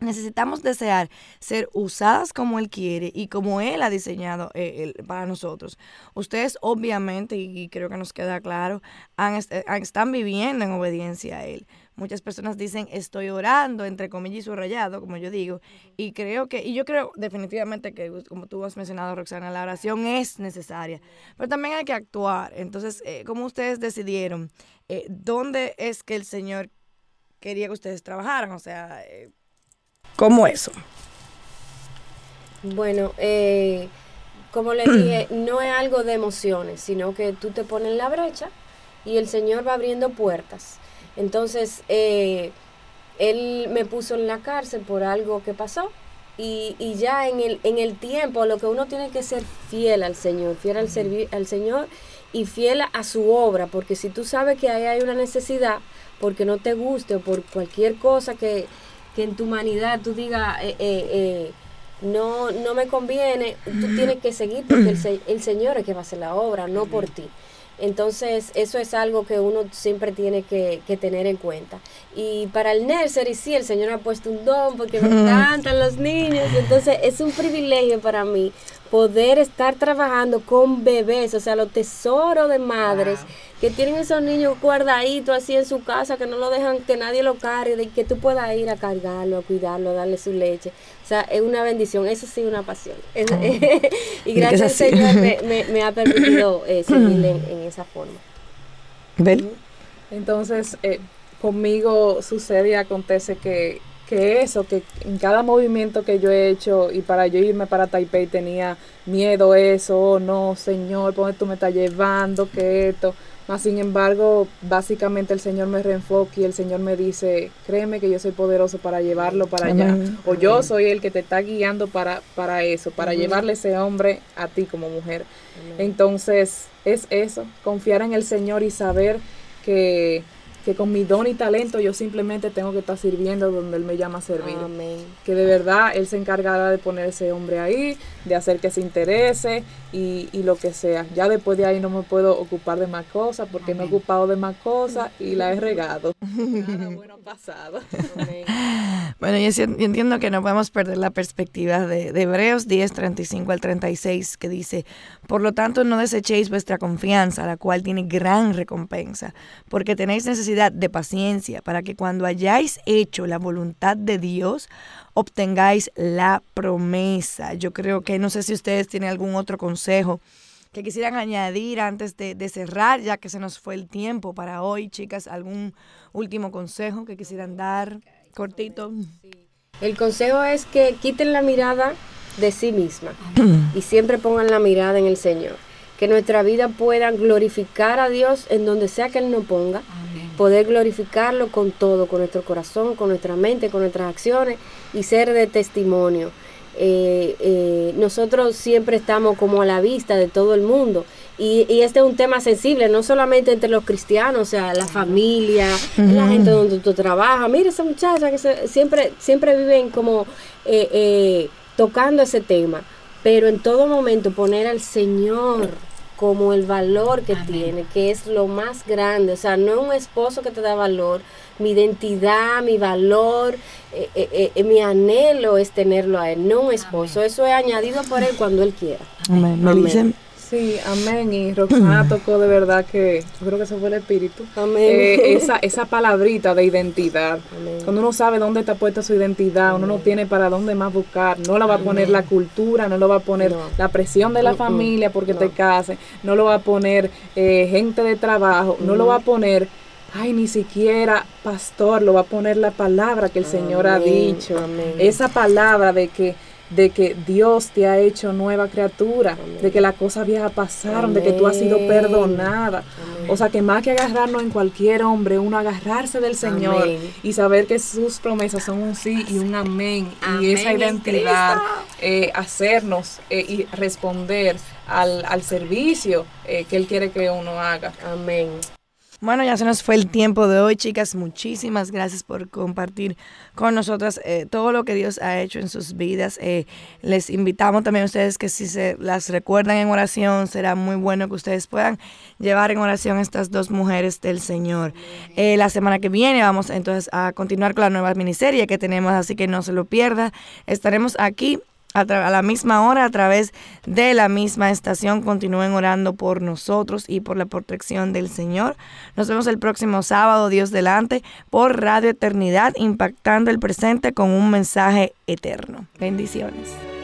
Necesitamos desear ser usadas como Él quiere y como Él ha diseñado eh, para nosotros. Ustedes obviamente, y creo que nos queda claro, eh, han- están viviendo en obediencia a Él. Muchas personas dicen, estoy orando, entre comillas y subrayado, como yo digo, y creo que, y yo creo definitivamente que, como tú has mencionado, Roxana, la oración es necesaria, pero también hay que actuar. Entonces, eh, ¿cómo ustedes decidieron? Eh, ¿Dónde es que el Señor quería que ustedes trabajaran? O sea, eh, ¿cómo eso? Bueno, eh, como les dije, no es algo de emociones, sino que tú te pones en la brecha y el Señor va abriendo puertas. Entonces, eh, Él me puso en la cárcel por algo que pasó y, y ya en el, en el tiempo lo que uno tiene que ser fiel al Señor, fiel al, servi- al Señor y fiel a su obra, porque si tú sabes que ahí hay una necesidad, porque no te guste o por cualquier cosa que, que en tu humanidad tú digas, eh, eh, eh, no, no me conviene, tú tienes que seguir porque el, se- el Señor es que va a hacer la obra, no por ti. Entonces, eso es algo que uno siempre tiene que, que tener en cuenta. Y para el nursery, sí, el Señor ha puesto un don porque me encantan los niños. Entonces, es un privilegio para mí poder estar trabajando con bebés, o sea, los tesoros de madres que tienen esos niños guardaditos así en su casa, que no lo dejan que nadie lo cargue, de que tú puedas ir a cargarlo, a cuidarlo, a darle su leche. O sea, es una bendición, eso sí es una pasión. Es- y gracias al. Señor me, me- me ha permitido eh, servirle en, en esa forma. ¿Ven? Entonces, eh, conmigo sucede y acontece que, que eso, que en cada movimiento que yo he hecho y para yo irme para Taipei tenía miedo eso, oh, no, Señor, ¿por dónde tú me estás llevando? Que esto. Más sin embargo, básicamente el Señor me reenfoca y el Señor me dice, créeme que yo soy poderoso para llevarlo para allá. Amén. O yo soy el que te está guiando para, para eso, para llevarle ese hombre a ti como mujer. Entonces, es eso, confiar en el Señor y saber que, que con mi don y talento yo simplemente tengo que estar sirviendo donde Él me llama a servir. Amén. Que de verdad Él se encargará de poner ese hombre ahí, de hacer que se interese y, y lo que sea. Ya después de ahí no me puedo ocupar de más cosas porque me he ocupado de más cosas y la he regado. Nada bueno pasado. Bueno, yo entiendo que no podemos perder la perspectiva de, de Hebreos 10, 35 al 36, que dice, por lo tanto no desechéis vuestra confianza, la cual tiene gran recompensa, porque tenéis necesidad de paciencia, para que cuando hayáis hecho la voluntad de Dios, obtengáis la promesa. Yo creo que no sé si ustedes tienen algún otro consejo que quisieran añadir antes de, de cerrar, ya que se nos fue el tiempo para hoy, chicas, algún último consejo que quisieran dar, cortito. El consejo es que quiten la mirada de sí misma y siempre pongan la mirada en el Señor. Que nuestra vida pueda glorificar a Dios en donde sea que Él nos ponga. Poder glorificarlo con todo, con nuestro corazón, con nuestra mente, con nuestras acciones y ser de testimonio. Eh, eh, nosotros siempre estamos como a la vista de todo el mundo y, y este es un tema sensible, no solamente entre los cristianos, o sea, la familia, la gente donde tú trabajas. Mira esa muchacha que se- siempre, siempre viven como eh, eh, tocando ese tema, pero en todo momento poner al Señor como el valor que tiene, que es lo más grande, o sea, no es un esposo que te da valor, mi identidad, mi valor, eh, eh, eh, mi anhelo es tenerlo a él, no un esposo, eso es añadido por él cuando él quiera. Amén. Sí, amén. Y Roxana tocó de verdad que yo creo que eso fue el espíritu. Amén. Eh, esa, esa palabrita de identidad. Amén. Cuando uno sabe dónde está puesta su identidad, uno no tiene para dónde más buscar. No la va a poner la cultura, no lo va a poner No. la presión de la Mm, mm. familia porque No. te cases, no lo va a poner eh, gente de trabajo, no lo va a poner. Ay, ni siquiera pastor, lo va a poner la palabra que el Señor ha dicho. amén. Esa palabra de que de que Dios te ha hecho nueva criatura, de que las cosas viejas pasaron, de que tú has sido Amén. perdonada. O sea, que más que agarrarnos en cualquier hombre, uno agarrarse del Señor y saber que sus promesas son un sí y un amén. y esa identidad, eh, hacernos eh, y responder al, al servicio eh, que Él quiere que uno haga. Amén. Bueno, ya se nos fue el tiempo de hoy, chicas. Muchísimas gracias por compartir con nosotras eh, todo lo que Dios ha hecho en sus vidas. Eh, les invitamos también a ustedes que si se las recuerdan en oración, será muy bueno que ustedes puedan llevar en oración a estas dos mujeres del Señor. Eh, la semana que viene vamos entonces a continuar con la nueva miniserie que tenemos, así que no se lo pierda. Estaremos aquí a, la misma hora a través de la misma estación. Continúen orando por nosotros y por la protección del Señor. Nos vemos el próximo sábado, Dios delante, por Radio Eternidad, impactando el presente con un mensaje eterno. Bendiciones.